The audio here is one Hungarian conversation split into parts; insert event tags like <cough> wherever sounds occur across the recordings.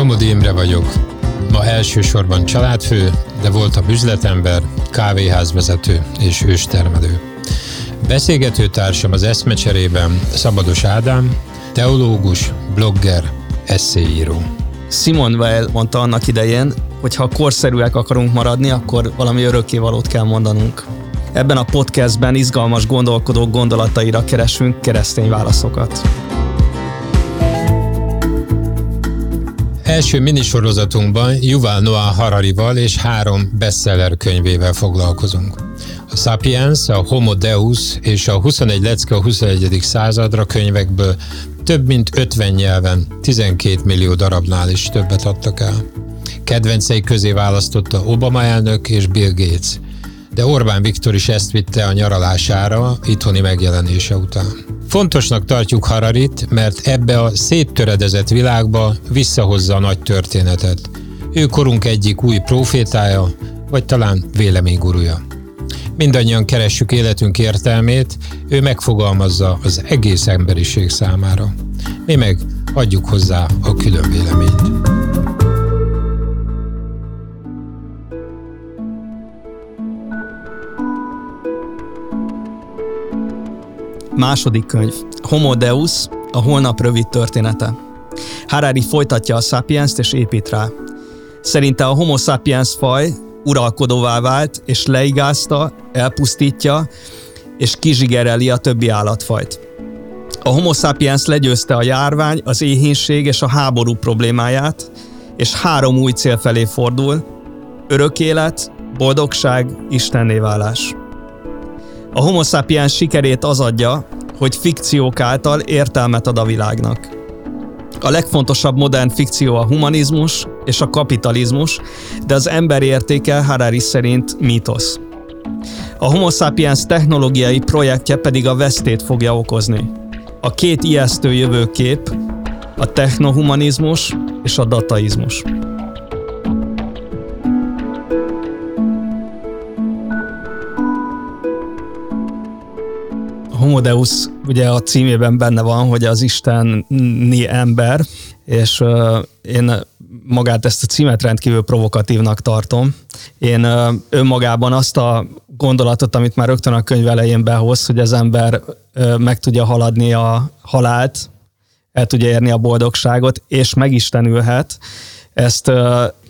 Somodi Imre vagyok. Ma elsősorban családfő, de voltam üzletember, kávéházvezető és őstermelő. Beszélgető társam az eszmecserében Szabados Ádám, teológus, blogger, eszéíró. Simon Weil mondta annak idején, hogy ha korszerűek akarunk maradni, akkor valami örökkévalót kell mondanunk. Ebben a podcastben izgalmas gondolkodók gondolataira keresünk keresztény válaszokat. Első minisorozatunkban Yuval Noah Hararival és három bestseller könyvével foglalkozunk. A Sapiens, a Homo Deus és a 21 lecke a 21. századra könyvekből több mint 50 nyelven, 12 millió darabnál is többet adtak el. Kedvencei közé választotta Obama elnök és Bill Gates, de Orbán Viktor is ezt vitte a nyaralására itthoni megjelenése után. Fontosnak tartjuk Hararit, mert ebbe a széttöredezett világba visszahozza a nagy történetet. Ő korunk egyik új profétája, vagy talán véleménygurúja. Mindannyian keressük életünk értelmét, ő megfogalmazza az egész emberiség számára. Mi meg adjuk hozzá a külön véleményt. Második könyv. Homo Deus, a holnap rövid története. Harari folytatja a Sapiens-t és épít rá. Szerinte a Homo sapiens faj uralkodóvá vált, és leigázta, elpusztítja, és kizsigereli a többi állatfajt. A Homo sapiens legyőzte a járvány, az éhínség és a háború problémáját, és három új cél felé fordul, örök élet, boldogság, istenné válás. A Homo sapiens sikerét az adja, hogy fikciók által értelmet ad a világnak. A legfontosabb modern fikció a humanizmus és a kapitalizmus, de az ember értéke Harari szerint mítosz. A Homo sapiens technológiai projektje pedig a vesztét fogja okozni. A két ijesztő jövőkép a technohumanizmus és a dataizmus. Homo Deus ugye a címében benne van, hogy az isteni ember, és én magát ezt a címet rendkívül provokatívnak tartom. Én önmagában azt a gondolatot, amit már rögtön a könyv elején behoz, hogy az ember meg tudja haladni a halált, el tudja érni a boldogságot, és megistenülhet, ezt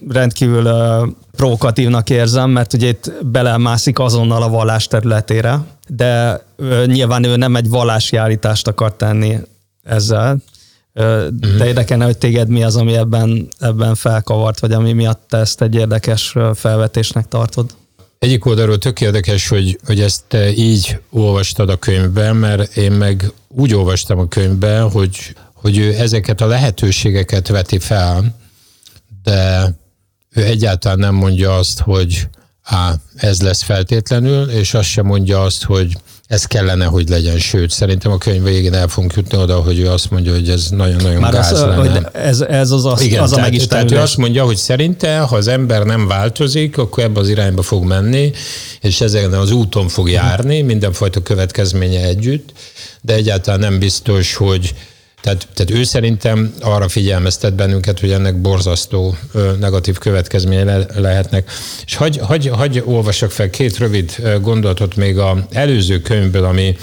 rendkívül uh, provokatívnak érzem, mert ugye itt belemászik azonnal a vallás területére, de uh, nyilván ő nem egy vallási állítást akar tenni ezzel, uh, de érdekelne, hogy téged mi az, ami ebben, ebben felkavart, vagy ami miatt te ezt egy érdekes felvetésnek tartod. Egyik oldalról tök érdekes, hogy, hogy ezt te így olvastad a könyvben, mert én meg úgy olvastam a könyvben, hogy, hogy ő ezeket a lehetőségeket veti fel, de ő egyáltalán nem mondja azt, hogy á, ez lesz feltétlenül, és azt sem mondja azt, hogy ez kellene, hogy legyen. Sőt, szerintem a könyv végén el fogunk jutni oda, hogy ő azt mondja, hogy ez nagyon-nagyon Már gáz az, lenne. Hogy ez, ez az, az, Igen, az tehát, a tehát ő azt mondja, hogy szerinte, ha az ember nem változik, akkor ebbe az irányba fog menni, és ezen az úton fog járni, mindenfajta következménye együtt, de egyáltalán nem biztos, hogy tehát, tehát ő szerintem arra figyelmeztet bennünket, hogy ennek borzasztó negatív következménye le, lehetnek. És hagy, hagy, hagy olvasok fel két rövid gondolatot még a előző könyvből, ami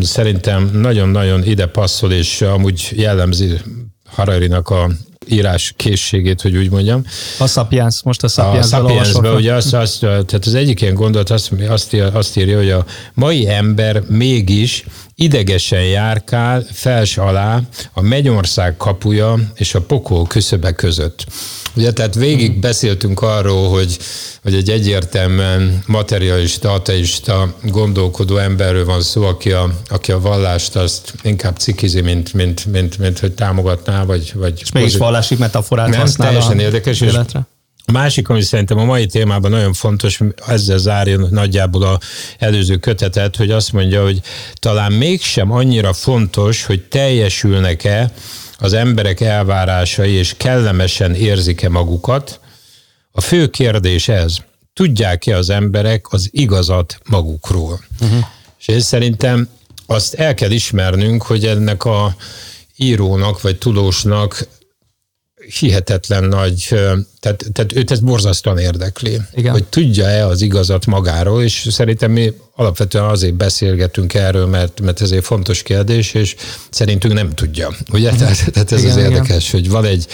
szerintem nagyon-nagyon ide passzol, és amúgy jellemzi Hararinak a írás készségét, hogy úgy mondjam. A Sapiens, most a Sapiens. A Sapiensben ugye azt, azt, tehát az egyik ilyen gondolat azt, azt, azt írja, hogy a mai ember mégis idegesen járkál fels alá a Mennyország kapuja és a pokol küszöbe között. Ugye, tehát végig beszéltünk arról, hogy, hogy egy egyértelműen materialista, ateista, gondolkodó emberről van szó, aki a, aki a vallást azt inkább cikizi, mint, mint, mint, mint hogy támogatná, vagy... vagy és mégis vallási metaforát nem, használ teljesen érdekes, életre. és a másik, ami szerintem a mai témában nagyon fontos, ezzel zárja nagyjából a előző kötetet, hogy azt mondja, hogy talán mégsem annyira fontos, hogy teljesülnek-e az emberek elvárásai, és kellemesen érzik-e magukat. A fő kérdés ez, tudják-e az emberek az igazat magukról? Uh-huh. És én szerintem azt el kell ismernünk, hogy ennek a írónak vagy tudósnak hihetetlen nagy, tehát, tehát őt ez borzasztóan érdekli, Igen. hogy tudja-e az igazat magáról, és szerintem mi alapvetően azért beszélgetünk erről, mert, mert ez egy fontos kérdés, és szerintünk nem tudja. Ugye? Mhm. Tehát, tehát ez Igen, az érdekes, Igen. hogy van egy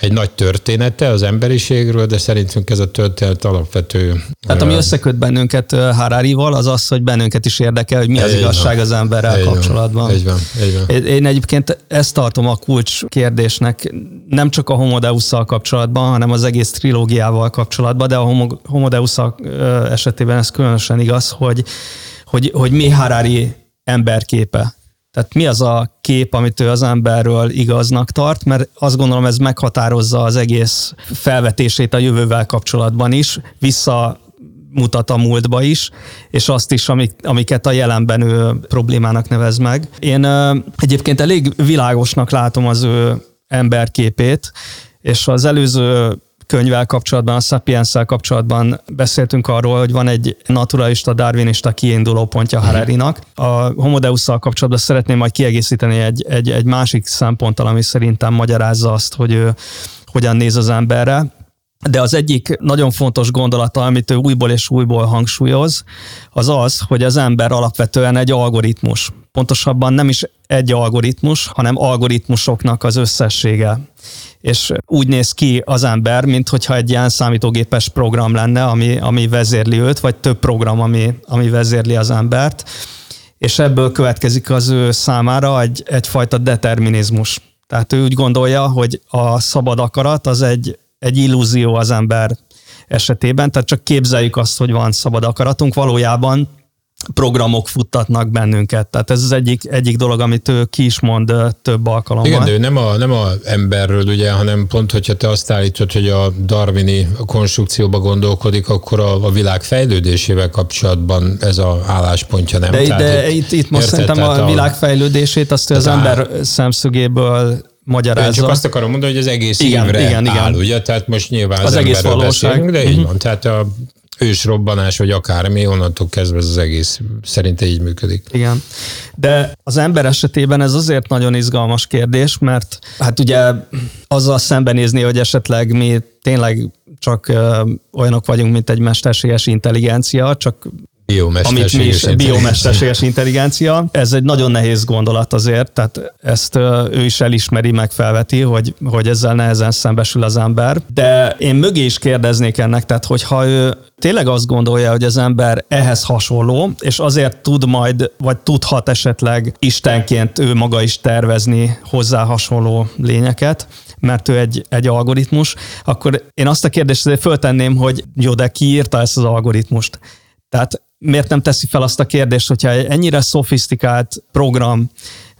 egy nagy története az emberiségről, de szerintünk ez a történet alapvető. Tehát ami összeköt bennünket Hararival, az az, hogy bennünket is érdekel, hogy mi az igazság van. az emberrel egy kapcsolatban. Egy van, egy van. Én egyébként ezt tartom a kulcs kérdésnek, nem csak a Homodeusszal kapcsolatban, hanem az egész trilógiával kapcsolatban, de a Homodeus esetében ez különösen igaz, hogy, hogy, hogy mi Harari emberképe. Tehát mi az a kép, amit ő az emberről igaznak tart, mert azt gondolom ez meghatározza az egész felvetését a jövővel kapcsolatban is, vissza mutat a múltba is, és azt is, amik, amiket a jelenben ő problémának nevez meg. Én egyébként elég világosnak látom az ő emberképét, és az előző könyvvel kapcsolatban, a sapiens kapcsolatban beszéltünk arról, hogy van egy naturalista, darwinista kiinduló pontja mhm. Hararinak. A homodeus kapcsolatban szeretném majd kiegészíteni egy, egy, egy másik szemponttal, ami szerintem magyarázza azt, hogy ő hogyan néz az emberre. De az egyik nagyon fontos gondolata, amit ő újból és újból hangsúlyoz, az az, hogy az ember alapvetően egy algoritmus. Pontosabban nem is egy algoritmus, hanem algoritmusoknak az összessége. És úgy néz ki az ember, mint hogyha egy ilyen számítógépes program lenne, ami, ami vezérli őt, vagy több program, ami, ami vezérli az embert, és ebből következik az ő számára egy, egyfajta determinizmus. Tehát ő úgy gondolja, hogy a szabad akarat az egy, egy illúzió az ember esetében, tehát csak képzeljük azt, hogy van szabad akaratunk, valójában programok futtatnak bennünket. Tehát ez az egyik, egyik dolog, amit ő ki is mond több alkalommal. Igen, de ő nem a, nem a emberről, ugye, hanem pont, hogyha te azt állítod, hogy a darwini konstrukcióba gondolkodik, akkor a, a világ fejlődésével kapcsolatban ez a álláspontja nem. De, tehát, de itt, itt most érted, szerintem a, a világ fejlődését azt az ember szemszögéből magyarázza. Én csak azt akarom mondani, hogy az egész igen, évre igen, áll, igen. ugye? Tehát most nyilván az, az egész valóság. Beszélünk, de így uh-huh. van. Tehát a ősrobbanás, vagy akármi, onnantól kezdve ez az egész szerinte így működik. Igen. De az ember esetében ez azért nagyon izgalmas kérdés, mert hát ugye azzal szembenézni, hogy esetleg mi tényleg csak olyanok vagyunk, mint egy mesterséges intelligencia, csak amit mi is, biomesterséges intelligencia. Ez egy nagyon nehéz gondolat azért, tehát ezt ő is elismeri, meg felveti, hogy, hogy ezzel nehezen szembesül az ember. De én mögé is kérdeznék ennek, tehát hogyha ő tényleg azt gondolja, hogy az ember ehhez hasonló, és azért tud majd, vagy tudhat esetleg Istenként ő maga is tervezni hozzá hasonló lényeket, mert ő egy, egy algoritmus, akkor én azt a kérdést föltenném, hogy jó, de ki írta ezt az algoritmust? Tehát miért nem teszi fel azt a kérdést, hogyha egy ennyire szofisztikált program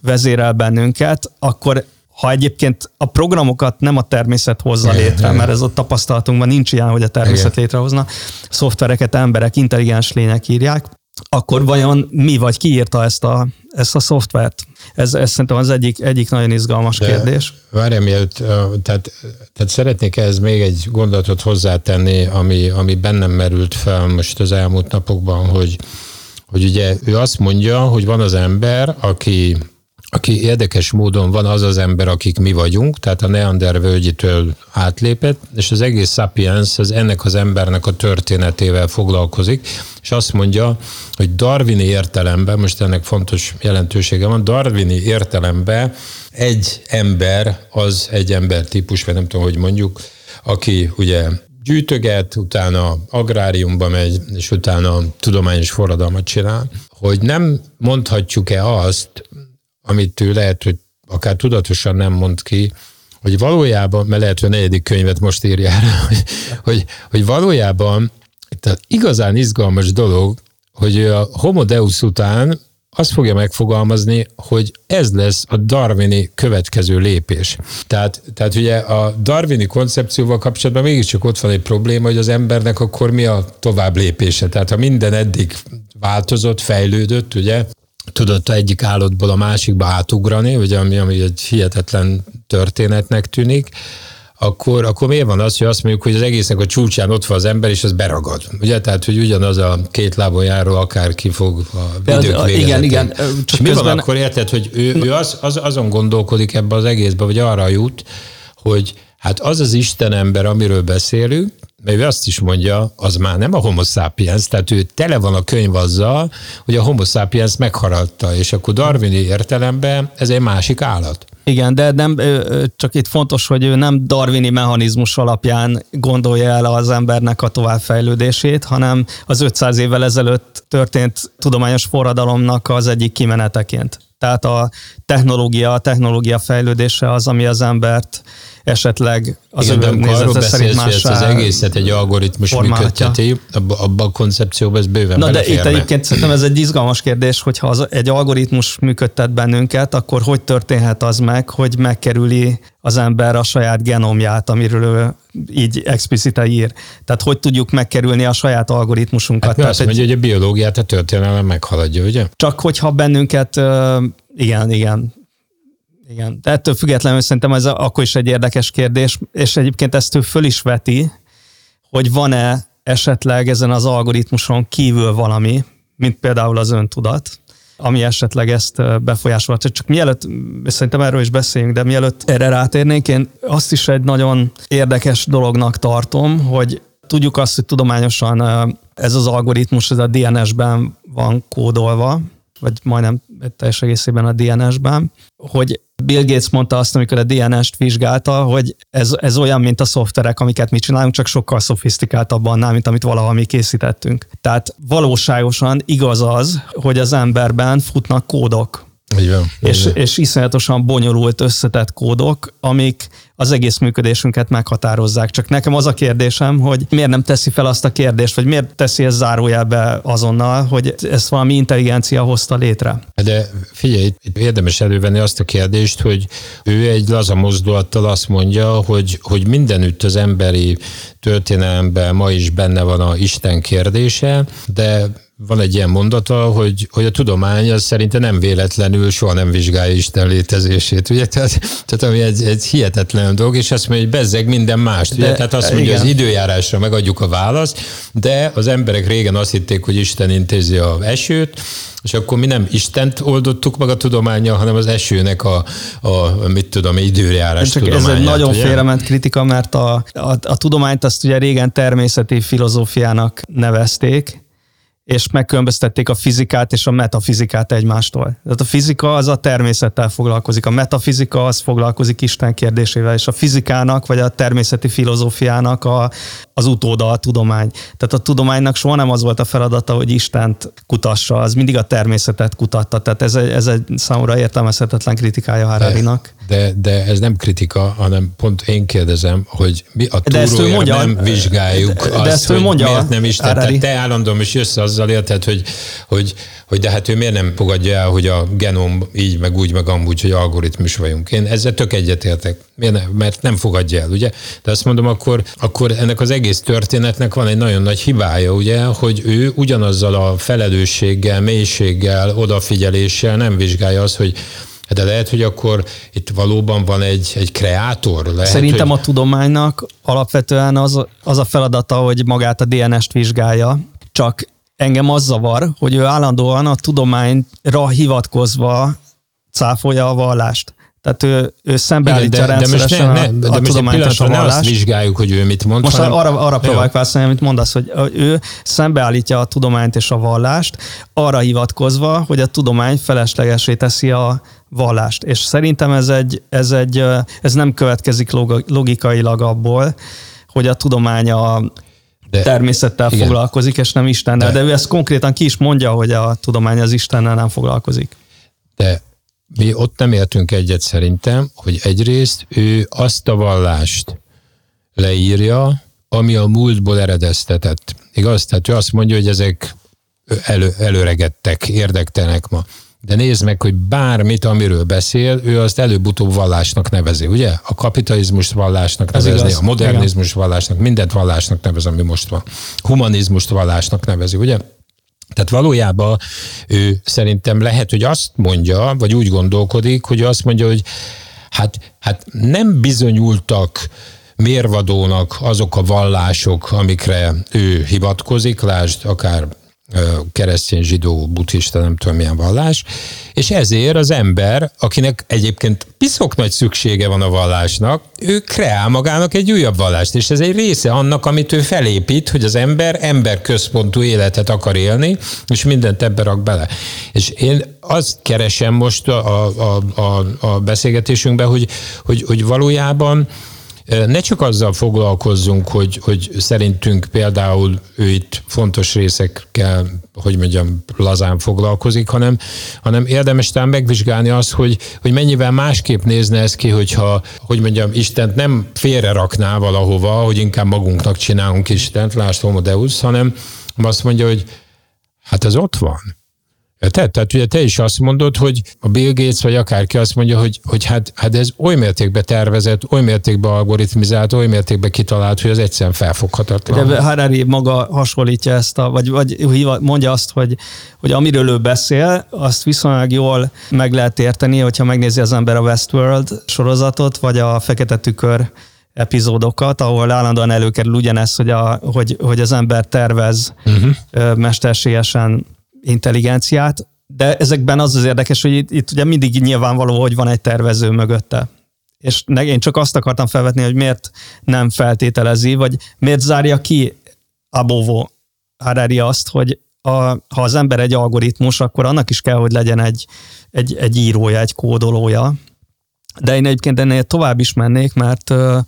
vezérel bennünket, akkor ha egyébként a programokat nem a természet hozza igen, létre, igen. mert ez a tapasztalatunkban nincs ilyen, hogy a természet igen. létrehozna, szoftvereket emberek, intelligens lények írják, akkor vajon mi vagy ki írta ezt a, ezt a szoftvert? Ez, ez szerintem az egyik, egyik nagyon izgalmas De kérdés. Várjál, mielőtt, tehát, tehát szeretnék ehhez még egy gondolatot hozzátenni, ami, ami bennem merült fel most az elmúlt napokban, hogy, hogy ugye ő azt mondja, hogy van az ember, aki aki érdekes módon van az az ember, akik mi vagyunk, tehát a Neander völgyitől átlépett, és az egész Sapiens az ennek az embernek a történetével foglalkozik, és azt mondja, hogy darwini értelemben, most ennek fontos jelentősége van, darwini értelemben egy ember az egy embertípus, vagy nem tudom, hogy mondjuk, aki ugye gyűjtöget, utána agráriumba megy, és utána tudományos forradalmat csinál, hogy nem mondhatjuk-e azt, amit ő lehet, hogy akár tudatosan nem mond ki, hogy valójában, mert lehet, hogy a negyedik könyvet most írja el, <laughs> hogy, hogy, hogy valójában tehát igazán izgalmas dolog, hogy a Homo Deus után azt fogja megfogalmazni, hogy ez lesz a darwini következő lépés. Tehát, tehát ugye a darwini koncepcióval kapcsolatban mégiscsak ott van egy probléma, hogy az embernek akkor mi a tovább lépése. Tehát ha minden eddig változott, fejlődött, ugye, tudott egyik állatból a másikba átugrani, ugye, ami, ami egy hihetetlen történetnek tűnik, akkor, akkor miért van az, hogy azt mondjuk, hogy az egésznek a csúcsán ott van az ember, és az beragad. Ugye, tehát, hogy ugyanaz a két lábon járó akár ki fog a idők az, Igen, igen. Csak és mi közben... van akkor, érted, hogy ő, ő az, az, azon gondolkodik ebbe az egészbe, vagy arra jut, hogy hát az az Isten ember, amiről beszélünk, mert ő azt is mondja, az már nem a homo sapiens, tehát ő tele van a könyv azzal, hogy a homo sapiens megharadta, és akkor darwini értelemben ez egy másik állat. Igen, de nem, csak itt fontos, hogy ő nem darwini mechanizmus alapján gondolja el az embernek a továbbfejlődését, hanem az 500 évvel ezelőtt történt tudományos forradalomnak az egyik kimeneteként. Tehát a technológia, a technológia fejlődése az, ami az embert esetleg az Igen, arról beszélsz, hogy ezt az egészet egy algoritmus működteti, abban a koncepcióban ez bőven Na de itt egyébként szerintem ez egy izgalmas kérdés, hogyha az, egy algoritmus működtet bennünket, akkor hogy történhet az meg, hogy megkerüli az ember a saját genomját, amiről ő így explicite ír. Tehát hogy tudjuk megkerülni a saját algoritmusunkat? Hát azt Tehát mondja, egy... hogy a biológiát a történelem meghaladja, ugye? Csak hogyha bennünket, igen, igen, igen, de ettől függetlenül szerintem ez akkor is egy érdekes kérdés, és egyébként ezt ő föl is veti, hogy van-e esetleg ezen az algoritmuson kívül valami, mint például az öntudat, ami esetleg ezt befolyásolhat. Csak mielőtt, szerintem erről is beszéljünk, de mielőtt erre rátérnénk, én azt is egy nagyon érdekes dolognak tartom, hogy tudjuk azt, hogy tudományosan ez az algoritmus, ez a DNS-ben van kódolva, vagy majdnem teljes egészében a DNS-ben, hogy Bill Gates mondta azt, amikor a DNS-t vizsgálta, hogy ez, ez olyan, mint a szoftverek, amiket mi csinálunk, csak sokkal szofisztikáltabb annál, mint amit valaha mi készítettünk. Tehát valóságosan igaz az, hogy az emberben futnak kódok. Igen, és, és iszonyatosan bonyolult, összetett kódok, amik az egész működésünket meghatározzák. Csak nekem az a kérdésem, hogy miért nem teszi fel azt a kérdést, vagy miért teszi ezt zárójelbe azonnal, hogy ezt valami intelligencia hozta létre. De figyelj, itt érdemes elővenni azt a kérdést, hogy ő egy laza mozdulattal azt mondja, hogy, hogy mindenütt az emberi történelemben ma is benne van a Isten kérdése, de van egy ilyen mondata, hogy, hogy a tudomány az szerinte nem véletlenül soha nem vizsgálja Isten létezését, ugye? Tehát, tehát ami egy, egy hihetetlen dolog, és azt mondja, hogy bezzeg minden mást, ugye? De, tehát azt mondja, igen. az időjárásra megadjuk a választ, de az emberek régen azt hitték, hogy Isten intézi a esőt, és akkor mi nem Istent oldottuk meg a tudománya, hanem az esőnek a, a mit tudom, időjárás Csak ez egy nagyon ugye? félrement kritika, mert a, a, a tudományt azt ugye régen természeti filozófiának nevezték, és megkülönböztették a fizikát és a metafizikát egymástól. Tehát a fizika az a természettel foglalkozik, a metafizika az foglalkozik Isten kérdésével, és a fizikának vagy a természeti filozófiának a, az utóda a tudomány. Tehát a tudománynak soha nem az volt a feladata, hogy Istent kutassa, az mindig a természetet kutatta. Tehát ez egy, ez egy számomra értelmezhetetlen kritikája Hararinak. De, de, ez nem kritika, hanem pont én kérdezem, hogy mi a túróért nem vizsgáljuk de, azt, de ezt hogy mondja miért nem Isten. Tehát te állandóan is jössz azzal érted, hogy, hogy, hogy de hát ő miért nem fogadja el, hogy a genom így, meg úgy, meg amúgy, hogy algoritmus vagyunk. Én ezzel tök egyetértek, mert nem fogadja el, ugye? De azt mondom, akkor, akkor ennek az egész történetnek van egy nagyon nagy hibája, ugye, hogy ő ugyanazzal a felelősséggel, mélységgel, odafigyeléssel nem vizsgálja azt, hogy de lehet, hogy akkor itt valóban van egy, egy kreátor? Lehet, Szerintem hogy... a tudománynak alapvetően az, az a feladata, hogy magát a DNS-t vizsgálja, csak engem az zavar, hogy ő állandóan a tudományra hivatkozva cáfolja a vallást. Tehát ő, ő szembeállítja de, de, most ne, ne, de a, a vallást. Ne azt vizsgáljuk, hogy ő mit mond. Most hanem... arra, arra próbálok válaszolni, amit mondasz, hogy ő szembeállítja a tudományt és a vallást, arra hivatkozva, hogy a tudomány feleslegesé teszi a vallást. És szerintem ez, egy, ez, egy, ez nem következik logikailag abból, hogy a tudomány a de, természettel igen. foglalkozik, és nem Istennel. De, de ő ezt konkrétan ki is mondja, hogy a tudomány az Istennel nem foglalkozik. De mi ott nem értünk egyet szerintem, hogy egyrészt ő azt a vallást leírja, ami a múltból eredeztetett. Igaz? Tehát ő azt mondja, hogy ezek elő, előregettek, érdektenek ma. De nézd meg, hogy bármit, amiről beszél, ő azt előbb-utóbb vallásnak nevezi, ugye? A kapitalizmust vallásnak nevezni, a modernizmus Igen. vallásnak, mindent vallásnak nevez, ami most van. Humanizmust vallásnak nevezi, ugye? Tehát valójában ő szerintem lehet, hogy azt mondja, vagy úgy gondolkodik, hogy azt mondja, hogy hát, hát nem bizonyultak mérvadónak azok a vallások, amikre ő hivatkozik, lásd akár keresztény, zsidó, buddhista, nem tudom milyen vallás, és ezért az ember, akinek egyébként piszok nagy szüksége van a vallásnak, ő kreál magának egy újabb vallást, és ez egy része annak, amit ő felépít, hogy az ember emberközpontú életet akar élni, és mindent ebbe rak bele. És én azt keresem most a, a, a, a beszélgetésünkben, hogy, hogy, hogy valójában ne csak azzal foglalkozzunk, hogy, hogy szerintünk például ő itt fontos részekkel, hogy mondjam, lazán foglalkozik, hanem, hanem érdemes talán megvizsgálni azt, hogy, hogy mennyivel másképp nézne ez ki, hogyha, hogy mondjam, Istent nem félre rakná valahova, hogy inkább magunknak csinálunk Istent, lásd Homo Deus, hanem azt mondja, hogy hát ez ott van te, tehát ugye te is azt mondod, hogy a Bill Gates vagy akárki azt mondja, hogy, hogy hát, hát ez oly mértékben tervezett, oly mértékben algoritmizált, oly mértékben kitalált, hogy az egyszerűen felfoghatatlan. De Harari maga hasonlítja ezt, a, vagy, vagy mondja azt, hogy, hogy amiről ő beszél, azt viszonylag jól meg lehet érteni, hogyha megnézi az ember a Westworld sorozatot, vagy a Fekete Tükör epizódokat, ahol állandóan előkerül ugyanez, hogy, a, hogy, hogy az ember tervez uh-huh. mesterségesen intelligenciát, de ezekben az az érdekes, hogy itt, itt ugye mindig nyilvánvaló, hogy van egy tervező mögötte. És én csak azt akartam felvetni, hogy miért nem feltételezi, vagy miért zárja ki Abovo Harari azt, hogy a, ha az ember egy algoritmus, akkor annak is kell, hogy legyen egy, egy, egy írója, egy kódolója. De én egyébként ennél tovább is mennék, mert uh,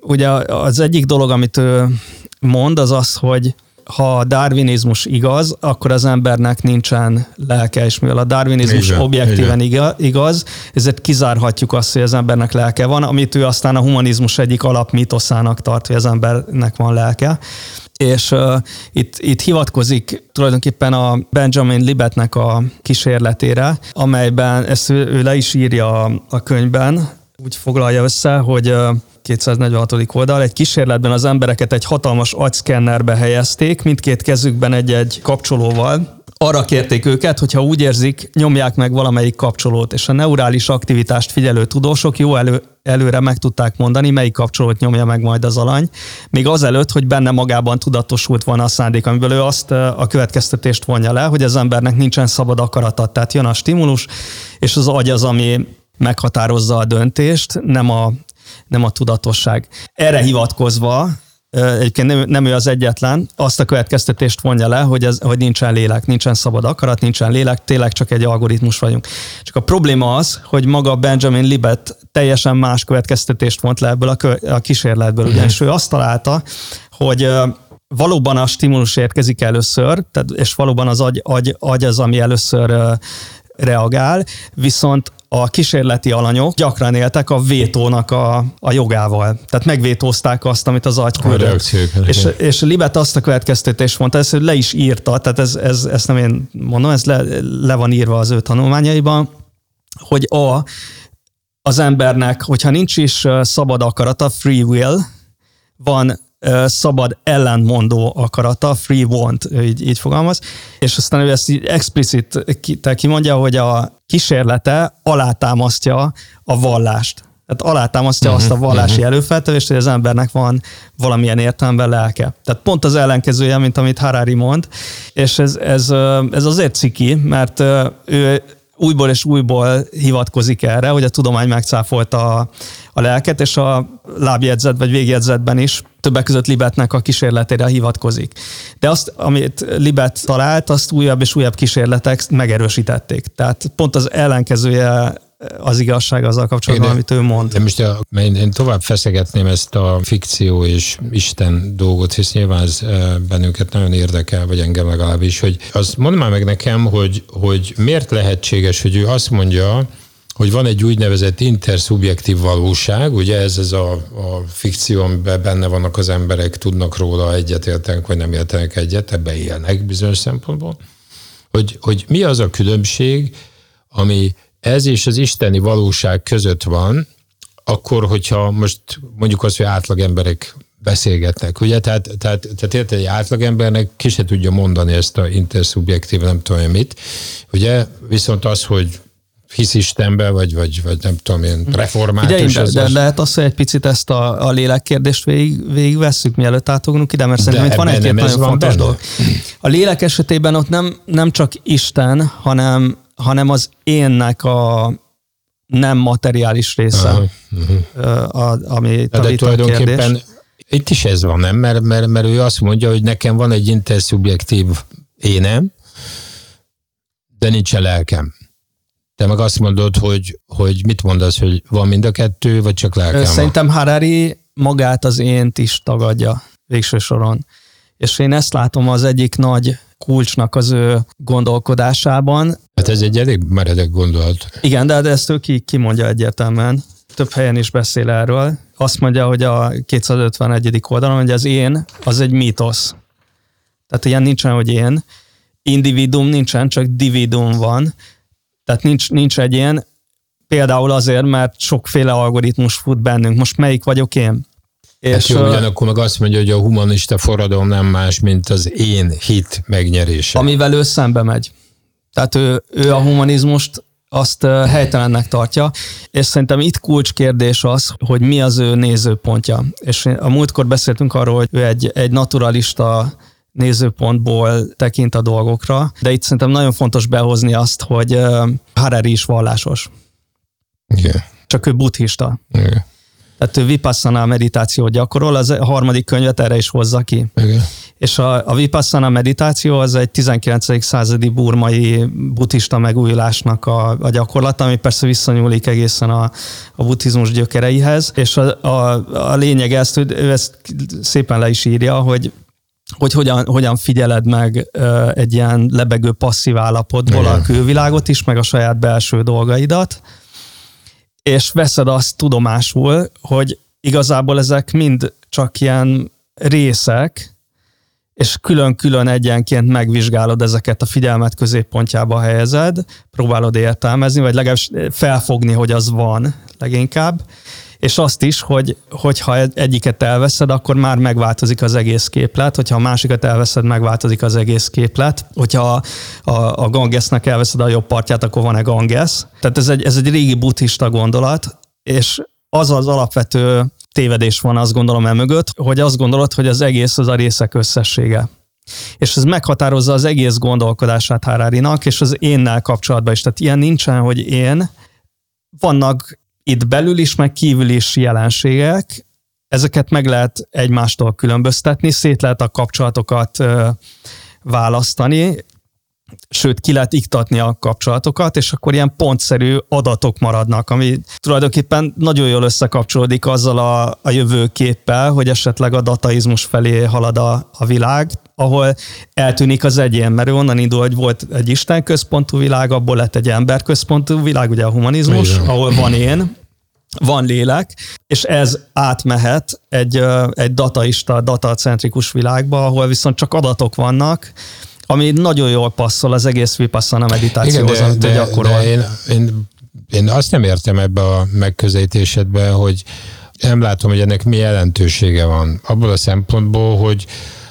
ugye az egyik dolog, amit ő mond, az az, hogy ha a darwinizmus igaz, akkor az embernek nincsen lelke, és mivel a darwinizmus igen, objektíven igen. igaz, ezért kizárhatjuk azt, hogy az embernek lelke van, amit ő aztán a humanizmus egyik alapmitoszának tart, hogy az embernek van lelke. És uh, itt, itt hivatkozik tulajdonképpen a Benjamin Libetnek a kísérletére, amelyben ezt ő, ő le is írja a, a könyvben, úgy foglalja össze, hogy uh, 246. oldal. Egy kísérletben az embereket egy hatalmas agyszkennerbe helyezték, mindkét kezükben egy-egy kapcsolóval, arra kérték őket, hogyha úgy érzik, nyomják meg valamelyik kapcsolót, és a neurális aktivitást figyelő tudósok jó elő, előre meg tudták mondani, melyik kapcsolót nyomja meg majd az alany, még azelőtt, hogy benne magában tudatosult volna a szándék, amiből ő azt a következtetést vonja le, hogy az embernek nincsen szabad akarata, tehát jön a stimulus, és az agy az, ami meghatározza a döntést, nem a nem a tudatosság. Erre hivatkozva, egyébként nem, nem ő az egyetlen, azt a következtetést vonja le, hogy, ez, hogy nincsen lélek, nincsen szabad akarat, nincsen lélek, tényleg csak egy algoritmus vagyunk. Csak a probléma az, hogy maga Benjamin Libet teljesen más következtetést vont le ebből a, kö, a kísérletből, ugyanis ő azt találta, hogy valóban a stimulus érkezik először, tehát, és valóban az agy, agy, agy az, ami először reagál, viszont a kísérleti alanyok gyakran éltek a vétónak a, a jogával. Tehát megvétózták azt, amit az agy küldött. És, és Libet azt a következtetést mondta, ezt le is írta, tehát ez, ez, ezt nem én mondom, ez le, le van írva az ő tanulmányaiban, hogy a, az embernek, hogyha nincs is szabad akarata, free will, van szabad ellentmondó akarata, free want, így, így fogalmaz, és aztán ő ezt így explicit kimondja, hogy a kísérlete alátámasztja a vallást. Tehát alátámasztja uh-huh, azt a vallási uh-huh. előfeltevést, hogy az embernek van valamilyen értelemben lelke. Tehát pont az ellenkezője, mint amit Harari mond, és ez, ez, ez azért ciki, mert ő újból és újból hivatkozik erre, hogy a tudomány megcáfolta a, a lelket, és a lábjegyzet vagy végjegyzetben is többek között Libetnek a kísérletére hivatkozik. De azt, amit Libet talált, azt újabb és újabb kísérletek megerősítették. Tehát pont az ellenkezője az igazság azzal kapcsolatban, amit ő mond. De most én, én tovább feszegetném ezt a fikció és Isten dolgot, hisz nyilván ez bennünket nagyon érdekel, vagy engem legalábbis, hogy azt mondd már meg nekem, hogy, hogy miért lehetséges, hogy ő azt mondja, hogy van egy úgynevezett interszubjektív valóság, ugye ez, ez a, a fikció, amiben benne vannak az emberek, tudnak róla, egyetértenek, vagy nem értenek egyet, ebbe élnek bizonyos szempontból, hogy, hogy mi az a különbség, ami ez és az isteni valóság között van, akkor, hogyha most mondjuk azt, hogy átlag emberek beszélgetnek, ugye? Tehát, tehát, tehát érted, egy átlagembernek ki se tudja mondani ezt a interszubjektív, nem tudom mit, ugye? Viszont az, hogy hiszistenbe, vagy, vagy, vagy nem tudom, ilyen református. Ugye, de, de lehet az, hogy egy picit ezt a, a lélekkérdést végig, végigvesszük, mielőtt átugrunk ide, mert szerintem itt van egy-két nagyon fontos benne. dolog. A lélek esetében ott nem, nem csak Isten, hanem, hanem az énnek a nem materiális része, uh-huh. a, ami de, de tulajdonképpen kérdés. itt is ez van, nem? Mert, mert, mert ő azt mondja, hogy nekem van egy interszubjektív énem, de nincs a lelkem. Te meg azt mondod, hogy, hogy mit mondasz, hogy van mind a kettő, vagy csak lelkem Szerintem Harari magát az ént is tagadja végső soron. És én ezt látom az egyik nagy kulcsnak az ő gondolkodásában. Hát ez egy elég meredek gondolat. Igen, de ezt ő ki, kimondja egyértelműen. Több helyen is beszél erről. Azt mondja, hogy a 251. oldalon, hogy az én, az egy mítosz. Tehát ilyen nincsen, hogy én. Individum nincsen, csak dividum van. Tehát nincs, nincs egy ilyen, például azért, mert sokféle algoritmus fut bennünk. Most melyik vagyok én? Hát és jó, ugyanakkor meg azt mondja, hogy a humanista forradalom nem más, mint az én hit megnyerése. Amivel ő szembe megy. Tehát ő, ő a humanizmust azt helytelennek tartja, és szerintem itt kulcskérdés az, hogy mi az ő nézőpontja. És a múltkor beszéltünk arról, hogy ő egy, egy naturalista nézőpontból tekint a dolgokra, de itt szerintem nagyon fontos behozni azt, hogy Harari is vallásos. Igen. Csak ő buddhista. Igen. Tehát ő vipassana meditációt gyakorol, az a harmadik könyvet erre is hozza ki. Igen. És a, a vipassana meditáció az egy 19. századi burmai buddhista megújulásnak a, a gyakorlata, ami persze visszanyúlik egészen a, a buddhizmus gyökereihez, és a, a, a lényeg ezt, hogy ő ezt szépen le is írja, hogy hogy hogyan, hogyan figyeled meg egy ilyen lebegő passzív állapotból Igen. a külvilágot is, meg a saját belső dolgaidat, és veszed azt tudomásul, hogy igazából ezek mind csak ilyen részek, és külön-külön egyenként megvizsgálod ezeket a figyelmet középpontjába helyezed, próbálod értelmezni, vagy legalábbis felfogni, hogy az van leginkább, és azt is, hogy hogyha egyiket elveszed, akkor már megváltozik az egész képlet, hogyha a másikat elveszed, megváltozik az egész képlet, hogyha a, a Gangesnek elveszed a jobb partját, akkor van-e Ganges. Tehát ez egy, ez egy régi buddhista gondolat, és az az alapvető tévedés van, azt gondolom emögött, hogy azt gondolod, hogy az egész az a részek összessége. És ez meghatározza az egész gondolkodását Hararinak, és az énnel kapcsolatban is. Tehát ilyen nincsen, hogy én, vannak itt belül is, meg kívül is jelenségek, ezeket meg lehet egymástól különböztetni, szét lehet a kapcsolatokat választani, sőt, ki lehet iktatni a kapcsolatokat, és akkor ilyen pontszerű adatok maradnak, ami tulajdonképpen nagyon jól összekapcsolódik azzal a, a jövőképpel, hogy esetleg a dataizmus felé halad a, a világ, ahol eltűnik az egyén, mert onnan indul, hogy volt egy Isten központú világ, abból lett egy ember központú világ, ugye a humanizmus, Igen. ahol van én, van lélek, és ez átmehet egy, egy dataista, datacentrikus világba, ahol viszont csak adatok vannak, ami nagyon jól passzol az egész Vipassana meditációhoz, amit de, gyakorol. De én, én, én azt nem értem ebbe a megközelítésedbe, hogy nem látom, hogy ennek mi jelentősége van. Abból a szempontból, hogy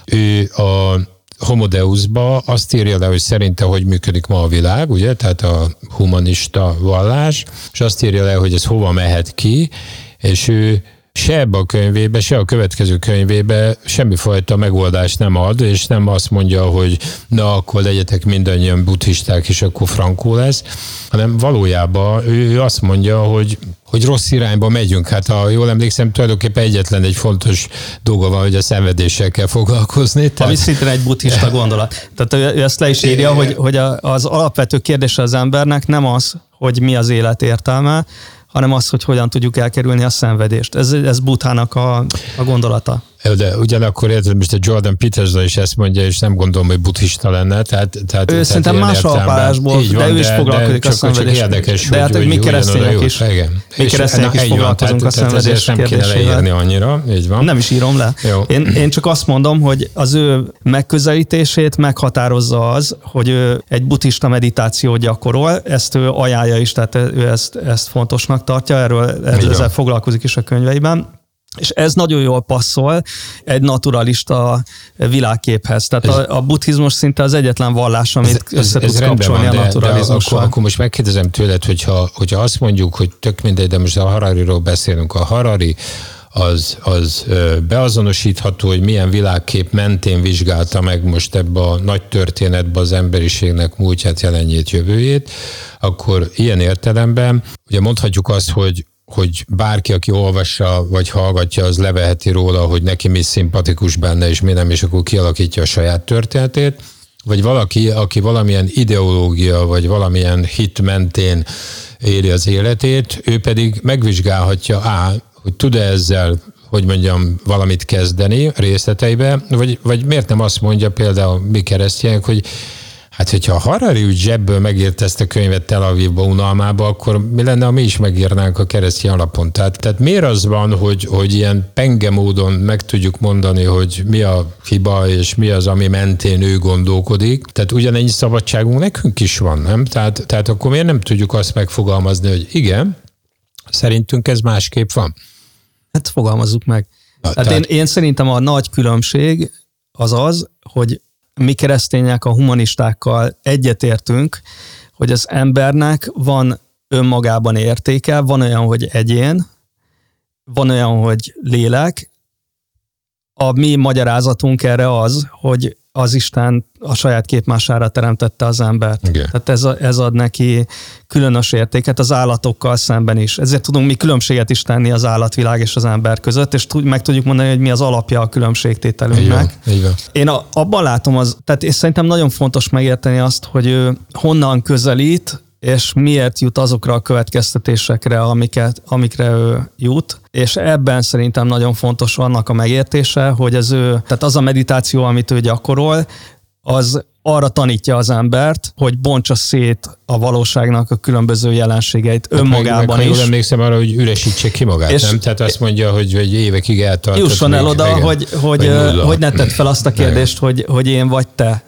ő a Homodeusba azt írja le, hogy szerinte hogy működik ma a világ, ugye, tehát a humanista vallás, és azt írja le, hogy ez hova mehet ki, és ő se ebbe a könyvébe, se a következő könyvébe semmifajta megoldást nem ad, és nem azt mondja, hogy na, akkor legyetek mindannyian buddhisták, és akkor frankó lesz, hanem valójában ő azt mondja, hogy hogy rossz irányba megyünk. Hát ha jól emlékszem, tulajdonképpen egyetlen egy fontos dolga van, hogy a szenvedéssel kell foglalkozni. Tehát... Ami szintén egy buddhista gondolat. Tehát ő ezt le is írja, hogy, hogy az alapvető kérdése az embernek nem az, hogy mi az élet értelme, hanem az, hogy hogyan tudjuk elkerülni a szenvedést. Ez, ez Buthának a, a gondolata. De ugyanakkor érted, most a Jordan Peterson is ezt mondja, és nem gondolom, hogy buddhista lenne. Tehát, tehát, ő szerintem más alapállásból, de van, ő is foglalkozik de, a szenvedés. Csak érdekes, de hát hogy, mi keresztények is, igen. mi keresztények is foglalkozunk van, a szenvedés nem kéne leírni annyira, így van. Nem is írom le. Jó. Én, én csak azt mondom, hogy az ő megközelítését meghatározza az, hogy ő egy buddhista meditációt gyakorol, ezt ő ajánlja is, tehát ő ezt, ezt fontosnak tartja, erről ezzel foglalkozik is a könyveiben És ez nagyon jól passzol egy naturalista világképhez. Tehát ez, a, a buddhizmus szinte az egyetlen vallás, amit ez, össze ez, ez kapcsolni van, a naturalizmussal. Akkor, akkor most megkérdezem tőled, hogyha, hogyha azt mondjuk, hogy tök mindegy, de most a Harariról beszélünk, a Harari az, az beazonosítható, hogy milyen világkép mentén vizsgálta meg most ebbe a nagy történetbe az emberiségnek múltját, jelenjét, jövőjét, akkor ilyen értelemben ugye mondhatjuk azt, hogy hogy bárki, aki olvassa vagy hallgatja, az leveheti róla, hogy neki mi szimpatikus benne, és mi nem, és akkor kialakítja a saját történetét, vagy valaki, aki valamilyen ideológia, vagy valamilyen hit mentén éli az életét, ő pedig megvizsgálhatja, á, hogy tud-e ezzel hogy mondjam, valamit kezdeni részleteibe, vagy, vagy miért nem azt mondja például mi keresztények, hogy Hát, hogyha a Harari úgy zsebből megírt ezt a könyvet Tel Avivba unalmába, akkor mi lenne, ha mi is megírnánk a keresztény alapon? Tehát, tehát miért az van, hogy, hogy ilyen penge módon meg tudjuk mondani, hogy mi a hiba, és mi az, ami mentén ő gondolkodik? Tehát ugyanennyi szabadságunk nekünk is van, nem? Tehát, tehát akkor miért nem tudjuk azt megfogalmazni, hogy igen, szerintünk ez másképp van? Hát fogalmazzuk meg. Na, hát tehát... én, én szerintem a nagy különbség az az, hogy mi keresztények a humanistákkal egyetértünk, hogy az embernek van önmagában értéke, van olyan, hogy egyén, van olyan, hogy lélek. A mi magyarázatunk erre az, hogy az Isten a saját képmására teremtette az embert. Igen. Tehát ez, a, ez ad neki különös értéket az állatokkal szemben is. Ezért tudunk mi különbséget is tenni az állatvilág és az ember között, és tud, meg tudjuk mondani, hogy mi az alapja a különbségtételünknek. Igen, igen. Én a, abban látom, az, tehát és szerintem nagyon fontos megérteni azt, hogy ő honnan közelít, és miért jut azokra a következtetésekre, amiket, amikre ő jut. És ebben szerintem nagyon fontos annak a megértése, hogy az ő, tehát az a meditáció, amit ő gyakorol, az arra tanítja az embert, hogy bontsa szét a valóságnak a különböző jelenségeit hát önmagában meg, meg, is. Jól emlékszem arra, hogy üresítsék ki magát, és nem? Tehát azt mondja, hogy, hogy évekig eltart. Jusson el oda, igen, hogy, hogy, hogy ne tedd fel azt a kérdést, hogy, hogy én vagy te.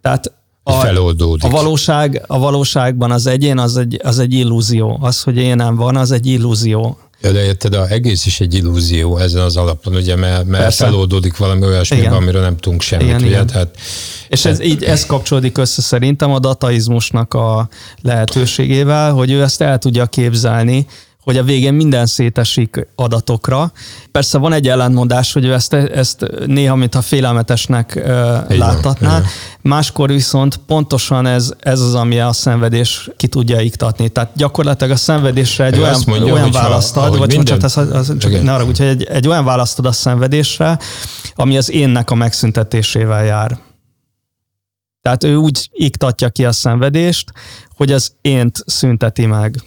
Tehát a, feloldódik. A, valóság, a valóságban az egyén az egy, az egy illúzió. Az, hogy én nem van, az egy illúzió. Ja, de érted, a egész is egy illúzió ezen az alapon, ugye, mert, mert feloldódik valami olyasmi, amiről nem tudunk semmit. Igen, ugye? Igen. Tehát, és ez, így, ez kapcsolódik össze szerintem a dataizmusnak a lehetőségével, hogy ő ezt el tudja képzelni, hogy a végén minden szétesik adatokra. Persze van egy ellentmondás, hogy ezt, ezt néha, mintha félelmetesnek uh, láthatná, máskor viszont pontosan ez, ez az, ami a szenvedés ki tudja iktatni. Tehát gyakorlatilag a szenvedésre egy olyan, mondja, olyan választ ad, vagy minden... csak, az, az, csak ne arra, úgyhogy egy, egy olyan választ ad a szenvedésre, ami az énnek a megszüntetésével jár. Tehát ő úgy iktatja ki a szenvedést, hogy az ént szünteti meg.